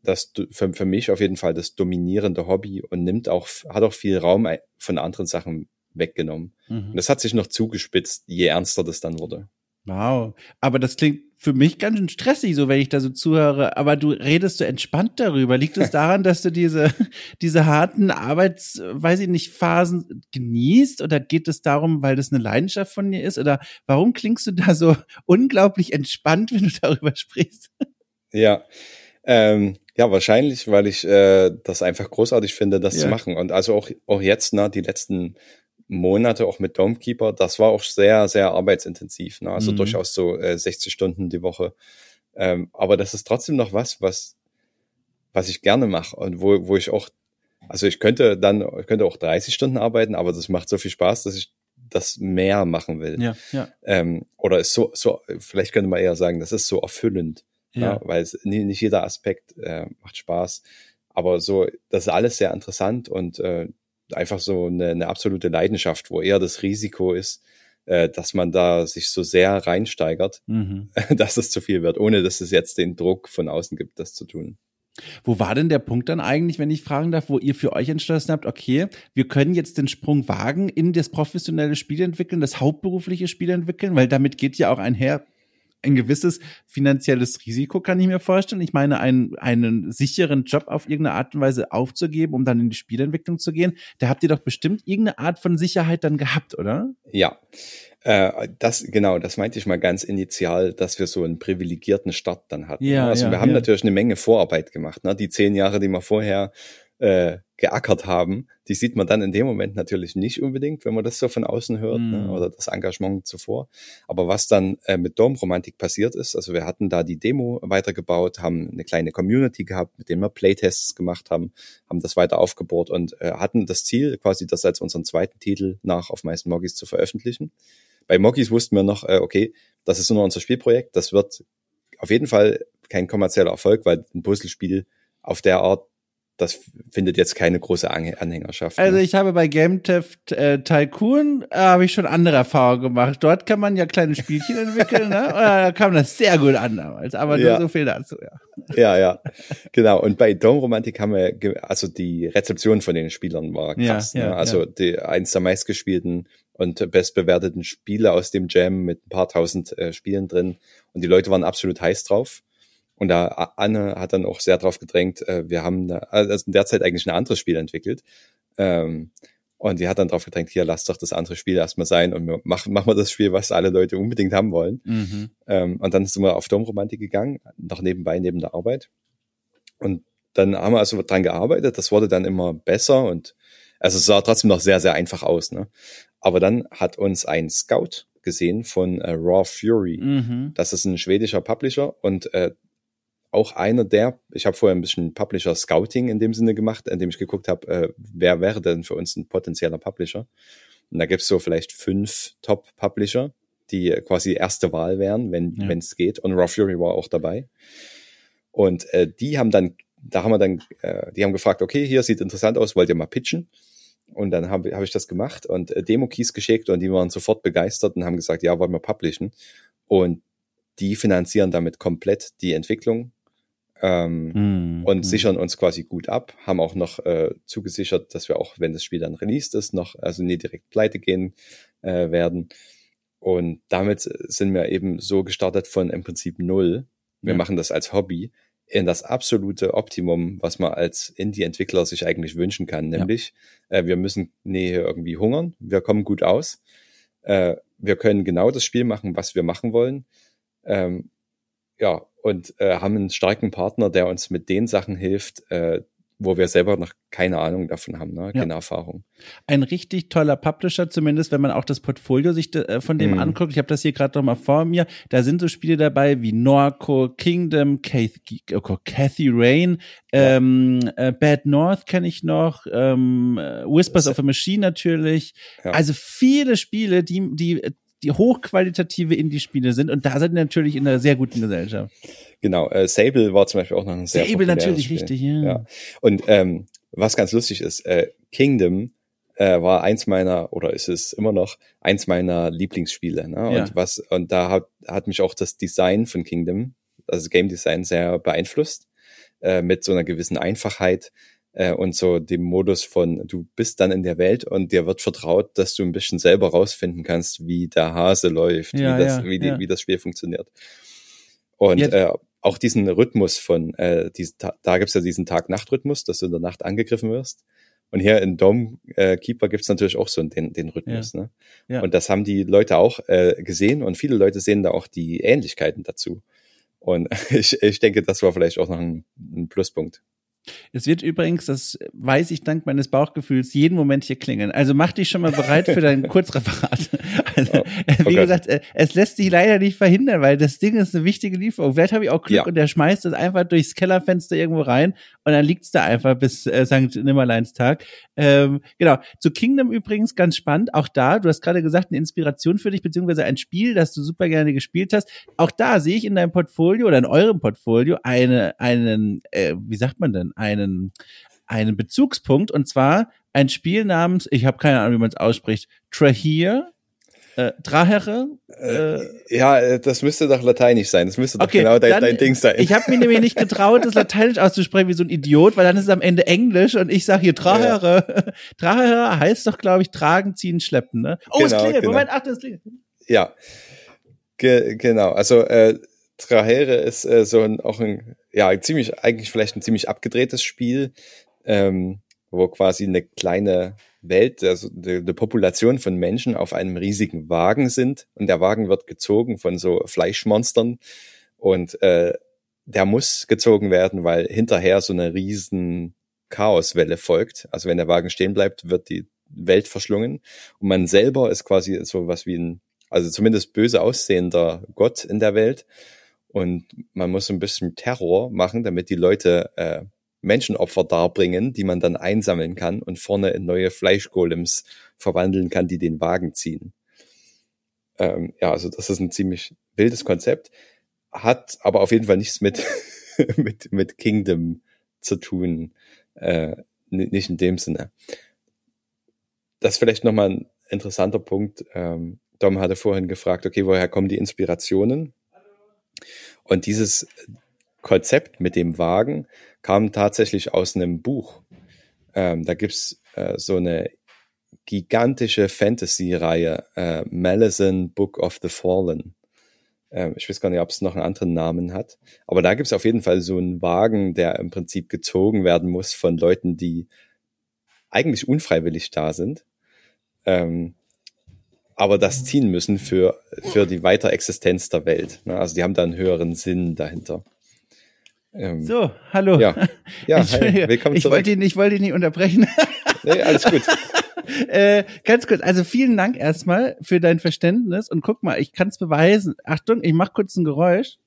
das für, für mich auf jeden Fall das dominierende Hobby und nimmt auch, hat auch viel Raum von anderen Sachen weggenommen. Mhm. Und das hat sich noch zugespitzt, je ernster das dann wurde. Wow. Aber das klingt für mich ganz schön stressig, so wenn ich da so zuhöre. Aber du redest so entspannt darüber. Liegt es daran, dass du diese, diese harten Arbeits, weiß ich nicht, Phasen genießt? Oder geht es darum, weil das eine Leidenschaft von dir ist? Oder warum klingst du da so unglaublich entspannt, wenn du darüber sprichst? Ja, ähm, ja, wahrscheinlich, weil ich äh, das einfach großartig finde, das ja. zu machen. Und also auch, auch jetzt, ne, die letzten Monate auch mit Domekeeper, das war auch sehr, sehr arbeitsintensiv. Ne? Also mhm. durchaus so äh, 60 Stunden die Woche. Ähm, aber das ist trotzdem noch was, was, was ich gerne mache und wo, wo ich auch, also ich könnte dann, ich könnte auch 30 Stunden arbeiten, aber das macht so viel Spaß, dass ich das mehr machen will. Ja, ja. Ähm, oder ist so, so, vielleicht könnte man eher sagen, das ist so erfüllend. Ja. ja weil es, nicht, nicht jeder Aspekt äh, macht Spaß. Aber so, das ist alles sehr interessant und äh, einfach so eine, eine absolute Leidenschaft, wo eher das Risiko ist, äh, dass man da sich so sehr reinsteigert, mhm. dass es zu viel wird, ohne dass es jetzt den Druck von außen gibt, das zu tun. Wo war denn der Punkt dann eigentlich, wenn ich fragen darf, wo ihr für euch entschlossen habt, okay, wir können jetzt den Sprung wagen in das professionelle Spiel entwickeln, das hauptberufliche Spiel entwickeln, weil damit geht ja auch einher, ein gewisses finanzielles Risiko, kann ich mir vorstellen. Ich meine, einen, einen sicheren Job auf irgendeine Art und Weise aufzugeben, um dann in die Spielentwicklung zu gehen, da habt ihr doch bestimmt irgendeine Art von Sicherheit dann gehabt, oder? Ja. Äh, das, genau, das meinte ich mal ganz initial, dass wir so einen privilegierten Start dann hatten. Ja, also ja, wir haben ja. natürlich eine Menge Vorarbeit gemacht. Ne? Die zehn Jahre, die wir vorher äh, geackert haben, die sieht man dann in dem Moment natürlich nicht unbedingt, wenn man das so von außen hört mm. ne, mhm. oder das Engagement zuvor. Aber was dann äh, mit Domromantik passiert ist, also wir hatten da die Demo weitergebaut, haben eine kleine Community gehabt, mit denen wir Playtests gemacht haben, haben das weiter aufgebohrt und äh, hatten das Ziel, quasi das als unseren zweiten Titel nach auf meisten Moggies zu veröffentlichen. Bei Moggies wussten wir noch, äh, okay, das ist nur unser Spielprojekt, das wird auf jeden Fall kein kommerzieller Erfolg, weil ein Puzzlespiel auf der Art das findet jetzt keine große Anhängerschaft. Also ne? ich habe bei GameTeft äh, Tycoon äh, habe ich schon andere Erfahrungen gemacht. Dort kann man ja kleine Spielchen entwickeln, ne? Und da kam das sehr gut an damals. Aber nur ja. so viel dazu, ja. Ja, ja, genau. Und bei Dome Romantik haben wir, also die Rezeption von den Spielern war krass. Ja, ja, ne? Also die eins der meistgespielten und bestbewerteten Spiele aus dem Jam mit ein paar tausend äh, Spielen drin. Und die Leute waren absolut heiß drauf. Und da Anne hat dann auch sehr drauf gedrängt, äh, wir haben da, also in der Zeit eigentlich ein anderes Spiel entwickelt. Ähm, und die hat dann drauf gedrängt, hier, lass doch das andere Spiel erstmal sein und machen, machen wir das Spiel, was alle Leute unbedingt haben wollen. Mhm. Ähm, und dann sind wir auf Domromantik gegangen, noch nebenbei, neben der Arbeit. Und dann haben wir also dran gearbeitet, das wurde dann immer besser und also es sah trotzdem noch sehr, sehr einfach aus. Ne? Aber dann hat uns ein Scout gesehen von äh, Raw Fury. Mhm. Das ist ein schwedischer Publisher und äh, auch einer der, ich habe vorher ein bisschen Publisher Scouting in dem Sinne gemacht, indem ich geguckt habe, äh, wer wäre denn für uns ein potenzieller Publisher. Und da gibt's so vielleicht fünf Top-Publisher, die quasi erste Wahl wären, wenn ja. es geht. Und Raw Fury war auch dabei. Und äh, die haben dann, da haben wir dann, äh, die haben gefragt, okay, hier sieht interessant aus, wollt ihr mal pitchen? Und dann habe hab ich das gemacht und äh, Demo-Keys geschickt und die waren sofort begeistert und haben gesagt, ja, wollen wir publishen. Und die finanzieren damit komplett die Entwicklung ähm, mm, und mm. sichern uns quasi gut ab, haben auch noch äh, zugesichert, dass wir auch, wenn das Spiel dann released ist, noch, also nie direkt pleite gehen äh, werden. Und damit sind wir eben so gestartet von im Prinzip null. Wir ja. machen das als Hobby in das absolute Optimum, was man als Indie-Entwickler sich eigentlich wünschen kann. Nämlich, ja. äh, wir müssen nie irgendwie hungern, wir kommen gut aus, äh, wir können genau das Spiel machen, was wir machen wollen. Ähm, ja, und äh, haben einen starken Partner, der uns mit den Sachen hilft, äh, wo wir selber noch keine Ahnung davon haben, ne? keine ja. Erfahrung. Ein richtig toller Publisher, zumindest wenn man auch das Portfolio sich äh, von dem mm. anguckt. Ich habe das hier gerade noch mal vor mir. Da sind so Spiele dabei wie Norco, Kingdom, Kathy, oh Kathy Rain, ja. ähm, äh, Bad North kenne ich noch, ähm, äh, Whispers of a Machine natürlich. Ja. Also viele Spiele, die, die die hochqualitative Indie-Spiele sind und da sind wir natürlich in einer sehr guten Gesellschaft. Genau, äh, Sable war zum Beispiel auch noch ein sehr Sable natürlich Spiel. richtig, ja. ja. Und ähm, was ganz lustig ist, äh, Kingdom äh, war eins meiner oder ist es immer noch eins meiner Lieblingsspiele. Ne? Ja. Und was und da hat, hat mich auch das Design von Kingdom, also Game Design, sehr beeinflusst äh, mit so einer gewissen Einfachheit äh, und so dem Modus von, du bist dann in der Welt und dir wird vertraut, dass du ein bisschen selber rausfinden kannst, wie der Hase läuft, ja, wie, das, ja, wie, die, ja. wie das Spiel funktioniert. Und äh, auch diesen Rhythmus von, äh, diesen, da gibt's ja diesen Tag-Nacht-Rhythmus, dass du in der Nacht angegriffen wirst. Und hier in Dome äh, Keeper gibt's natürlich auch so den, den Rhythmus. Ja. Ne? Ja. Und das haben die Leute auch äh, gesehen und viele Leute sehen da auch die Ähnlichkeiten dazu. Und ich, ich denke, das war vielleicht auch noch ein, ein Pluspunkt. Es wird übrigens, das weiß ich dank meines Bauchgefühls, jeden Moment hier klingeln. Also mach dich schon mal bereit für dein Kurzreferat. Also, oh, wie okay. gesagt, äh, es lässt sich leider nicht verhindern, weil das Ding ist eine wichtige Lieferung. Vielleicht habe ich auch Glück ja. und der schmeißt es einfach durchs Kellerfenster irgendwo rein und dann liegt's da einfach bis äh, St. Nimmerleins Tag. Ähm, genau. Zu Kingdom übrigens ganz spannend. Auch da, du hast gerade gesagt, eine Inspiration für dich, beziehungsweise ein Spiel, das du super gerne gespielt hast. Auch da sehe ich in deinem Portfolio oder in eurem Portfolio eine, einen, äh, wie sagt man denn, einen, einen Bezugspunkt und zwar ein Spiel namens, ich habe keine Ahnung, wie man es ausspricht, Trahir äh, Trahere? Äh, ja, äh, das müsste doch lateinisch sein. Das müsste doch okay, genau dein, dann, dein Ding sein. Ich habe mir nämlich nicht getraut, das lateinisch auszusprechen wie so ein Idiot, weil dann ist es am Ende Englisch und ich sage hier Trahere. Ja. Trahere heißt doch, glaube ich, tragen, ziehen, schleppen. Ne? Oh, genau, es klingelt. Genau. Moment, ach, das klingelt. Ja, Ge genau. Also äh, Trahere ist äh, so ein, auch ein, ja, ziemlich, eigentlich vielleicht ein ziemlich abgedrehtes Spiel, ähm, wo quasi eine kleine Welt, also die Population von Menschen auf einem riesigen Wagen sind und der Wagen wird gezogen von so Fleischmonstern und äh, der muss gezogen werden, weil hinterher so eine riesen Chaoswelle folgt. Also wenn der Wagen stehen bleibt, wird die Welt verschlungen und man selber ist quasi so was wie ein, also zumindest böse aussehender Gott in der Welt und man muss ein bisschen Terror machen, damit die Leute äh, Menschenopfer darbringen, die man dann einsammeln kann und vorne in neue Fleischgolems verwandeln kann, die den Wagen ziehen. Ähm, ja, also das ist ein ziemlich wildes Konzept, hat aber auf jeden Fall nichts mit, mit, mit Kingdom zu tun, äh, nicht in dem Sinne. Das ist vielleicht nochmal ein interessanter Punkt. Ähm, Dom hatte vorhin gefragt, okay, woher kommen die Inspirationen? Und dieses Konzept mit dem Wagen kam tatsächlich aus einem Buch. Ähm, da gibt's äh, so eine gigantische Fantasy-Reihe, äh, Malazan Book of the Fallen. Ähm, ich weiß gar nicht, ob es noch einen anderen Namen hat. Aber da gibt's auf jeden Fall so einen Wagen, der im Prinzip gezogen werden muss von Leuten, die eigentlich unfreiwillig da sind. Ähm, aber das ziehen müssen für, für die Weiterexistenz der Welt. Ne? Also die haben da einen höheren Sinn dahinter. Ähm, so, hallo. Ja, ja hey, willkommen ich zurück. Wollte ihn, ich wollte ihn nicht unterbrechen. nee, alles gut. äh, ganz kurz, also vielen Dank erstmal für dein Verständnis und guck mal, ich kann es beweisen. Achtung, ich mach kurz ein Geräusch.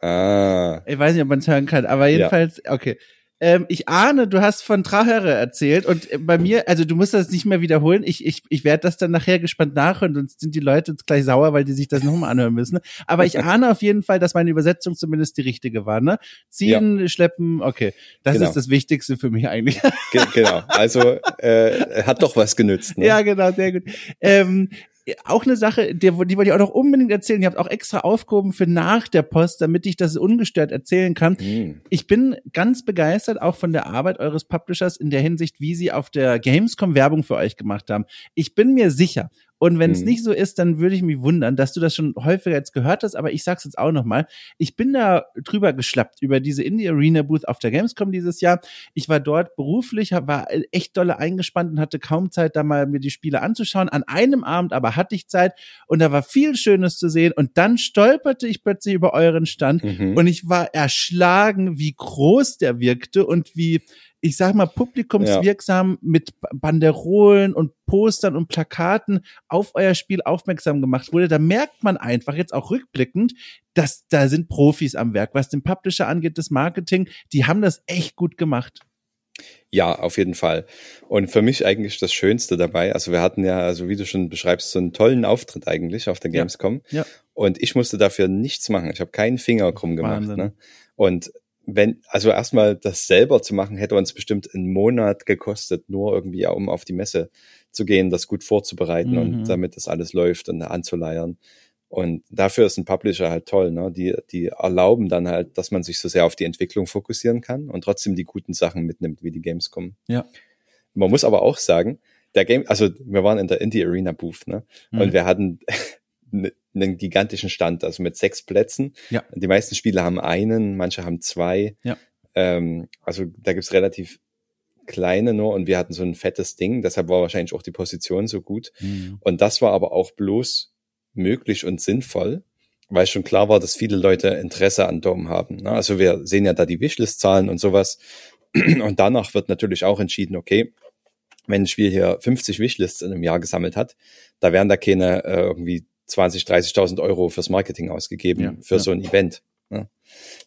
Ah. Ich weiß nicht, ob man es hören kann, aber jedenfalls, ja. okay. Ähm, ich ahne, du hast von Trahere erzählt und bei mir, also du musst das nicht mehr wiederholen. Ich, ich, ich werde das dann nachher gespannt nachhören, sonst sind die Leute jetzt gleich sauer, weil die sich das nochmal anhören müssen. Aber ich ahne auf jeden Fall, dass meine Übersetzung zumindest die richtige war. Ne? Ziehen, ja. schleppen, okay. Das genau. ist das Wichtigste für mich eigentlich. Ge genau. Also äh, hat doch was genützt. Ne? Ja, genau, sehr gut. Ähm, auch eine Sache, die, die wollte ich auch noch unbedingt erzählen. Ihr habt auch extra aufgehoben für nach der Post, damit ich das ungestört erzählen kann. Mhm. Ich bin ganz begeistert auch von der Arbeit eures Publishers in der Hinsicht, wie sie auf der Gamescom Werbung für euch gemacht haben. Ich bin mir sicher, Und wenn es mhm. nicht so ist, dann würde ich mich wundern, dass du das schon häufiger jetzt gehört hast, aber ich sag's jetzt auch nochmal. Ich bin da drüber geschlappt über diese Indie Arena Booth auf der Gamescom dieses Jahr. Ich war dort beruflich, war echt dolle eingespannt und hatte kaum Zeit, da mal mir die Spiele anzuschauen. An einem Abend aber hatte ich Zeit und da war viel Schönes zu sehen. Und dann stolperte ich plötzlich über euren Stand mhm. und ich war erschlagen, wie groß der wirkte und wie ich sag mal, publikumswirksam ja. mit Banderolen und Postern und Plakaten auf euer Spiel aufmerksam gemacht wurde, da merkt man einfach jetzt auch rückblickend, dass da sind Profis am Werk. Was den Publisher angeht, das Marketing, die haben das echt gut gemacht. Ja, auf jeden Fall. Und für mich eigentlich das Schönste dabei, also wir hatten ja, also wie du schon beschreibst, so einen tollen Auftritt eigentlich auf der Gamescom. Ja. ja. Und ich musste dafür nichts machen. Ich habe keinen Finger krumm gemacht. Ne? Und wenn, also erstmal das selber zu machen, hätte uns bestimmt einen Monat gekostet, nur irgendwie, um auf die Messe zu gehen, das gut vorzubereiten mhm. und damit das alles läuft und anzuleiern. Und dafür ist ein Publisher halt toll, ne? Die, die erlauben dann halt, dass man sich so sehr auf die Entwicklung fokussieren kann und trotzdem die guten Sachen mitnimmt, wie die Gamescom. Ja. Man muss aber auch sagen, der Game, also wir waren in der Indie Arena Booth, ne? Mhm. Und wir hatten einen gigantischen Stand, also mit sechs Plätzen. Ja. Die meisten Spiele haben einen, manche haben zwei. Ja. Ähm, also da gibt's relativ kleine nur und wir hatten so ein fettes Ding, deshalb war wahrscheinlich auch die Position so gut. Mhm. Und das war aber auch bloß möglich und sinnvoll, weil schon klar war, dass viele Leute Interesse an Dome haben. Ne? Also wir sehen ja da die Wishlist-Zahlen und sowas. Und danach wird natürlich auch entschieden, okay, wenn ein Spiel hier 50 Wishlists in einem Jahr gesammelt hat, da werden da keine äh, irgendwie 20, 30.000 Euro fürs Marketing ausgegeben ja, für ja. so ein Event. Ne?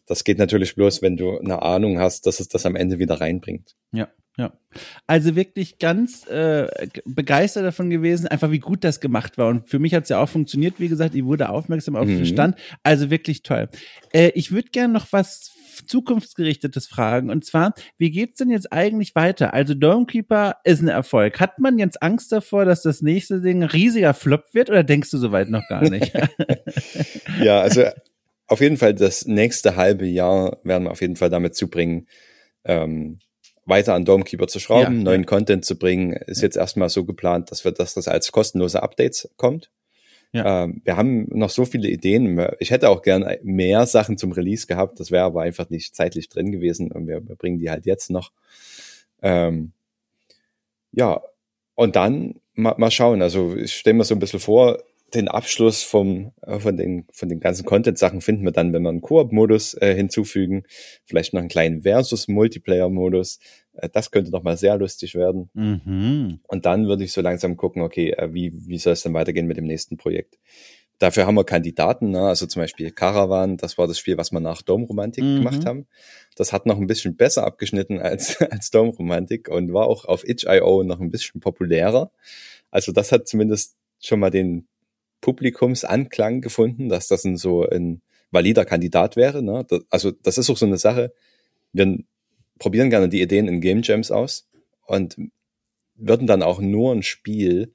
Das geht natürlich bloß, wenn du eine Ahnung hast, dass es das am Ende wieder reinbringt. Ja, ja. Also wirklich ganz äh, begeistert davon gewesen, einfach wie gut das gemacht war. Und für mich hat es ja auch funktioniert, wie gesagt, ich wurde aufmerksam auf mhm. den Stand. Also wirklich toll. Äh, ich würde gerne noch was zukunftsgerichtetes fragen. Und zwar, wie geht's denn jetzt eigentlich weiter? Also Dawnkeeper ist ein Erfolg. Hat man jetzt Angst davor, dass das nächste Ding riesiger Flop wird oder denkst du soweit noch gar nicht? ja, also auf jeden Fall das nächste halbe Jahr werden wir auf jeden Fall damit zubringen, ähm, weiter an Domekeeper zu schrauben, ja, neuen ja. Content zu bringen. Ist ja. jetzt erstmal so geplant, dass wir, dass das als kostenlose Updates kommt. Ja. Ähm, wir haben noch so viele Ideen. Ich hätte auch gern mehr Sachen zum Release gehabt. Das wäre aber einfach nicht zeitlich drin gewesen und wir, wir bringen die halt jetzt noch. Ähm, ja, und dann mal, mal schauen. Also ich stelle mir so ein bisschen vor, den Abschluss vom, äh, von, den, von den ganzen Content-Sachen finden wir dann, wenn wir einen Koop-Modus äh, hinzufügen, vielleicht noch einen kleinen Versus-Multiplayer-Modus. Äh, das könnte doch mal sehr lustig werden. Mhm. Und dann würde ich so langsam gucken, okay, äh, wie, wie soll es denn weitergehen mit dem nächsten Projekt? Dafür haben wir Kandidaten, ne? also zum Beispiel Caravan, das war das Spiel, was wir nach Dome Romantik mhm. gemacht haben. Das hat noch ein bisschen besser abgeschnitten als, als Dome Romantik und war auch auf itch.io noch ein bisschen populärer. Also das hat zumindest schon mal den Publikumsanklang gefunden, dass das ein so ein valider Kandidat wäre. Ne? Das, also das ist auch so eine Sache. Wir probieren gerne die Ideen in Game Jams aus und würden dann auch nur ein Spiel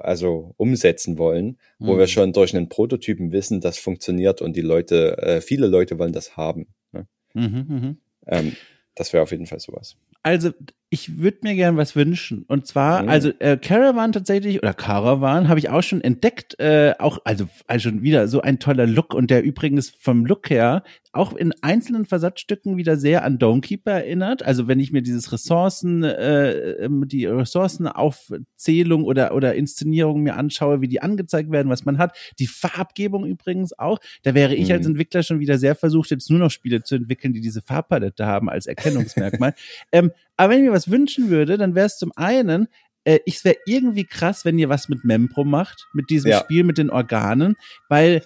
also umsetzen wollen, wo mhm. wir schon durch einen Prototypen wissen, das funktioniert und die Leute, äh, viele Leute wollen das haben. Ne? Mhm, mh. ähm, das wäre auf jeden Fall sowas. Also ich würde mir gern was wünschen. Und zwar, mhm. also äh, Caravan tatsächlich, oder Caravan, habe ich auch schon entdeckt, äh, auch, also, also schon wieder so ein toller Look und der übrigens vom Look her auch in einzelnen Versatzstücken wieder sehr an Domekeeper erinnert. Also wenn ich mir dieses Ressourcen, äh, ähm, die Ressourcenaufzählung oder, oder Inszenierung mir anschaue, wie die angezeigt werden, was man hat, die Farbgebung übrigens auch, da wäre ich mhm. als Entwickler schon wieder sehr versucht, jetzt nur noch Spiele zu entwickeln, die diese Farbpalette haben als Erkennungsmerkmal. ähm, aber wenn ich mir was wünschen würde, dann wäre es zum einen, äh, ich wäre irgendwie krass, wenn ihr was mit Mempro macht, mit diesem ja. Spiel mit den Organen, weil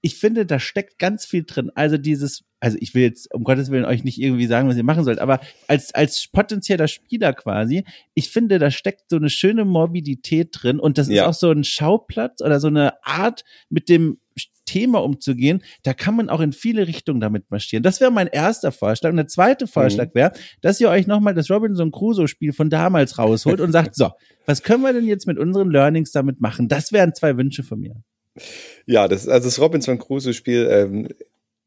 ich finde, da steckt ganz viel drin. Also dieses, also ich will jetzt um Gottes Willen euch nicht irgendwie sagen, was ihr machen sollt, aber als, als potenzieller Spieler quasi, ich finde, da steckt so eine schöne Morbidität drin und das ja. ist auch so ein Schauplatz oder so eine Art, mit dem Thema umzugehen, da kann man auch in viele Richtungen damit marschieren. Das wäre mein erster Vorschlag. Und der zweite Vorschlag mhm. wäre, dass ihr euch nochmal das Robinson Crusoe-Spiel von damals rausholt und sagt, so, was können wir denn jetzt mit unseren Learnings damit machen? Das wären zwei Wünsche von mir. Ja, das, also das Robinson Crusoe-Spiel, ähm,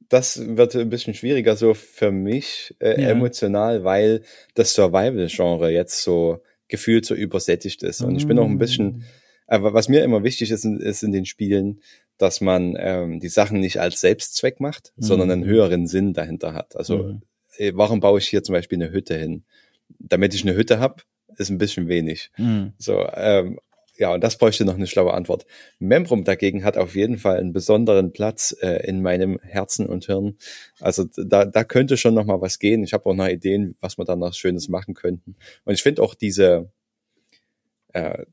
das wird ein bisschen schwieriger so für mich äh, ja. emotional, weil das Survival-Genre jetzt so gefühlt so übersättigt ist. Und ich bin auch ein bisschen mm Aber was mir immer wichtig ist, ist in den Spielen, dass man ähm, die Sachen nicht als Selbstzweck macht, mhm. sondern einen höheren Sinn dahinter hat. Also mhm. Äh, warum baue ich hier zum Beispiel eine Hütte hin? Damit ich eine Hütte habe, ist ein bisschen wenig. Mhm. So, ähm, ja, und das bräuchte noch eine schlaue Antwort. Membrum dagegen hat auf jeden Fall einen besonderen Platz äh, in meinem Herzen und Hirn. Also da, da könnte schon noch mal was gehen. Ich habe auch noch Ideen, was wir da noch Schönes machen könnten. Und ich finde auch diese, äh,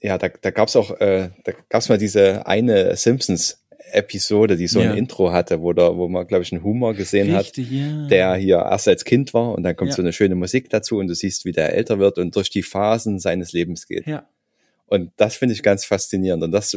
ja, da, da gab's auch, äh, da gab's mal diese eine Simpsons Episode, die so ja. ein Intro hatte, wo da, wo man, glaube ich, einen Humor gesehen Richtig, hat, ja. der hier erst als Kind war und dann kommt ja. so eine schöne Musik dazu und du siehst, wie der älter wird und durch die Phasen seines Lebens geht. Ja. Und das finde ich ganz faszinierend. Und das,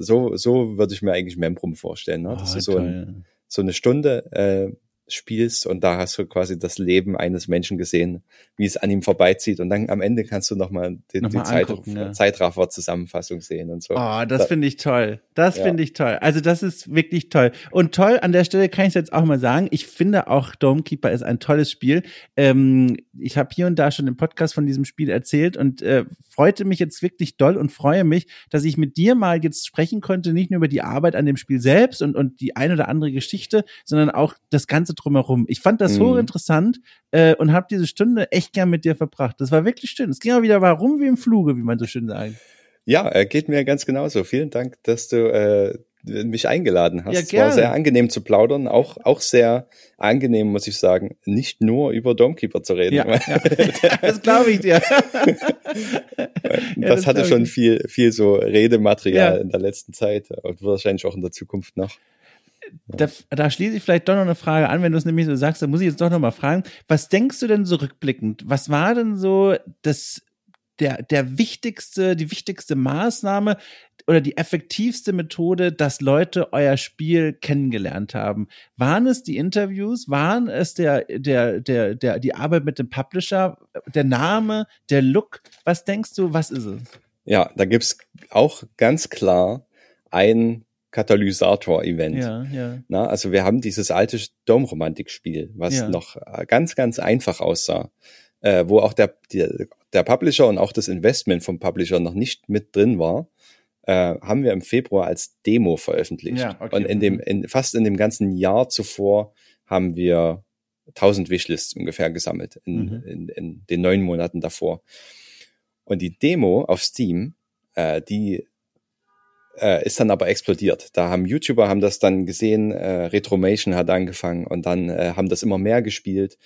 so, so würde ich mir eigentlich Membrum vorstellen. Ne? Das oh, ist so, ein, so eine Stunde äh, spielst und da hast du quasi das Leben eines Menschen gesehen, wie es an ihm vorbeizieht und dann am Ende kannst du nochmal die, noch die Zeit, ja. Zeitraffer-Zusammenfassung sehen und so. Oh, das da, finde ich toll. Das ja. finde ich toll. Also das ist wirklich toll. Und toll, an der Stelle kann ich jetzt auch mal sagen, ich finde auch Domekeeper ist ein tolles Spiel. Ähm, ich habe hier und da schon im Podcast von diesem Spiel erzählt und äh, freute mich jetzt wirklich doll und freue mich, dass ich mit dir mal jetzt sprechen konnte, nicht nur über die Arbeit an dem Spiel selbst und, und die ein oder andere Geschichte, sondern auch das ganze drumherum. Ich fand das mhm. hochinteressant äh, und habe diese Stunde echt gern mit dir verbracht. Das war wirklich schön. Es ging auch wieder warum wie im Fluge, wie man so schön sagt. Ja, äh, geht mir ganz genauso. Vielen Dank, dass du äh, mich eingeladen hast. Ja, gerne. Es war sehr angenehm zu plaudern, auch, auch sehr angenehm, muss ich sagen, nicht nur über Domekeeper zu reden. Ja, ja. das glaube ich dir. das, ja, das hatte schon viel, viel so Redematerial in der letzten Zeit und wahrscheinlich auch in der Zukunft noch. Da, da schließe ich vielleicht doch noch eine Frage an, wenn du es nämlich so sagst, da muss ich jetzt doch noch mal fragen. Was denkst du denn so rückblickend? Was war denn so das der, der wichtigste, die wichtigste Maßnahme oder die effektivste Methode, dass Leute euer Spiel kennengelernt haben? Waren es die Interviews? Waren es der, der, der, der, die Arbeit mit dem Publisher? Der Name? Der Look? Was denkst du, was ist es? Ja, da gibt's auch ganz klar ein Katalysator-Event. Ja, ja. Na, also wir haben dieses alte Domromantik-Spiel, was ja. noch äh, ganz, ganz einfach aussah, äh, wo auch der, der, der Publisher und auch das Investment vom Publisher noch nicht mit drin war, äh, haben wir im Februar als Demo veröffentlicht. Ja, okay. Und in dem, in, fast in dem ganzen Jahr zuvor haben wir 1000 Wishlists ungefähr gesammelt in, mhm. in, in den neun Monaten davor. Und die Demo auf Steam, äh, die äh, ist dann aber explodiert. Da haben YouTuber haben das dann gesehen, äh, Retromation hat angefangen und dann äh, haben das immer mehr gespielt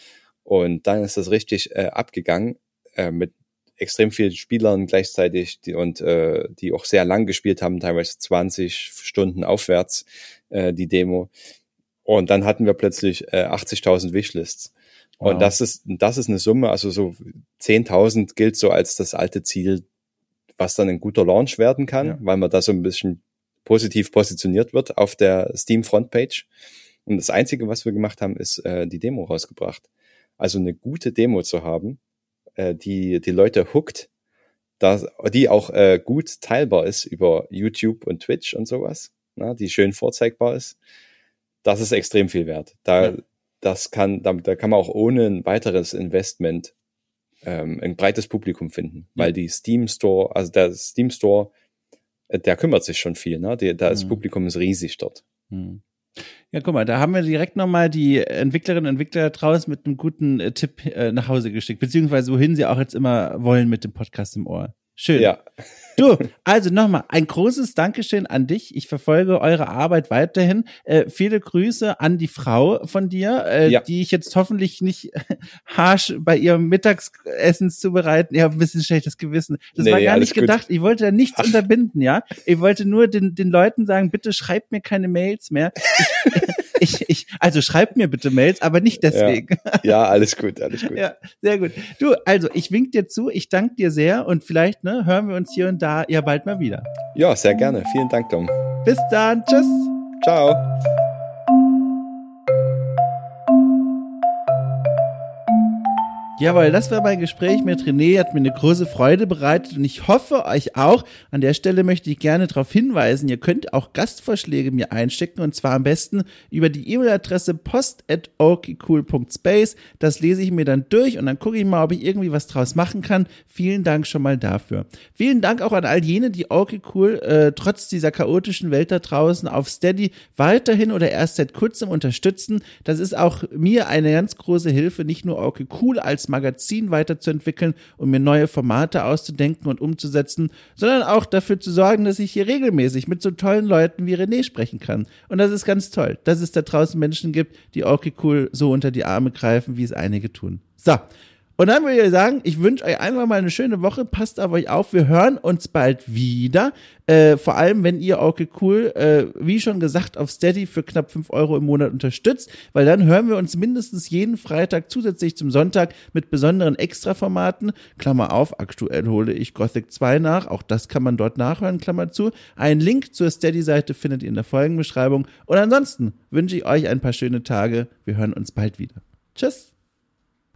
und dann ist das richtig äh, abgegangen äh, mit extrem vielen Spielern gleichzeitig die, und äh, die auch sehr lang gespielt haben, teilweise 20 Stunden aufwärts, äh, die Demo. Und dann hatten wir plötzlich äh, 80.000 Wishlists. Wow. Und das ist, das ist eine Summe, also so 10.000 gilt so als das alte Ziel, was dann ein guter Launch werden kann, ja. weil man da so ein bisschen positiv positioniert wird auf der Steam Frontpage. Und das Einzige, was wir gemacht haben, ist äh, die Demo rausgebracht. Also eine gute Demo zu haben, äh, die die Leute hookt, da, die auch äh, gut teilbar ist über YouTube und Twitch und sowas, na, die schön vorzeigbar ist, das ist extrem viel wert. Da, ja. das kann, da, da kann man auch ohne ein weiteres Investment ähm, ein breites Publikum finden, ja. weil die Steam Store, also der Steam Store, äh, der kümmert sich schon viel, ne? Die, das mhm. Publikum ist riesig dort. Mhm. Ja, guck mal, da haben wir direkt nochmal die Entwicklerinnen und Entwickler draußen mit einem guten äh, Tipp äh, nach Hause geschickt, beziehungsweise wohin sie auch jetzt immer wollen mit dem Podcast im Ohr. Schön. Ja. Du, also nochmal ein großes Dankeschön an dich. Ich verfolge eure Arbeit weiterhin. Äh, viele Grüße an die Frau von dir, äh, ja. die ich jetzt hoffentlich nicht harsch bei ihrem Mittagessen zubereiten. Ich habe ein bisschen schlechtes Gewissen. Das nee, war gar nicht gedacht. Gut. Ich wollte da nichts unterbinden, ja. Ich wollte nur den, den Leuten sagen, bitte schreibt mir keine Mails mehr. Ich, ich, ich, also schreibt mir bitte Mails, aber nicht deswegen. Ja, ja alles gut, alles gut. Ja, sehr gut. Du, also ich wink dir zu, ich danke dir sehr und vielleicht ne, hören wir uns hier und da ja bald mal wieder. Ja, sehr gerne. Vielen Dank, Dom. Bis dann. Tschüss. Ciao. Jawohl, das war mein Gespräch mit René, hat mir eine große Freude bereitet und ich hoffe euch auch. An der Stelle möchte ich gerne darauf hinweisen, ihr könnt auch Gastvorschläge mir einstecken und zwar am besten über die E-Mail-Adresse post.okcool.space. Das lese ich mir dann durch und dann gucke ich mal, ob ich irgendwie was draus machen kann. Vielen Dank schon mal dafür. Vielen Dank auch an all jene, die okay cool äh, trotz dieser chaotischen Welt da draußen auf Steady weiterhin oder erst seit kurzem unterstützen. Das ist auch mir eine ganz große Hilfe, nicht nur okay cool Magazin weiterzuentwickeln und mir neue Formate auszudenken und umzusetzen, sondern auch dafür zu sorgen, dass ich hier regelmäßig mit so tollen Leuten wie René sprechen kann. Und das ist ganz toll, dass es da draußen Menschen gibt, die okay cool so unter die Arme greifen, wie es einige tun. So, und dann würde ich sagen, ich wünsche euch einfach mal eine schöne Woche. Passt auf euch auf. Wir hören uns bald wieder. Äh, vor allem, wenn ihr okay cool, äh, wie schon gesagt, auf Steady für knapp fünf Euro im Monat unterstützt, weil dann hören wir uns mindestens jeden Freitag zusätzlich zum Sonntag mit besonderen Extraformaten. Klammer auf, aktuell hole ich Gothic 2 nach. Auch das kann man dort nachhören, Klammer zu. Einen Link zur Steady-Seite findet ihr in der Folgenbeschreibung. Und ansonsten wünsche ich euch ein paar schöne Tage. Wir hören uns bald wieder. Tschüss.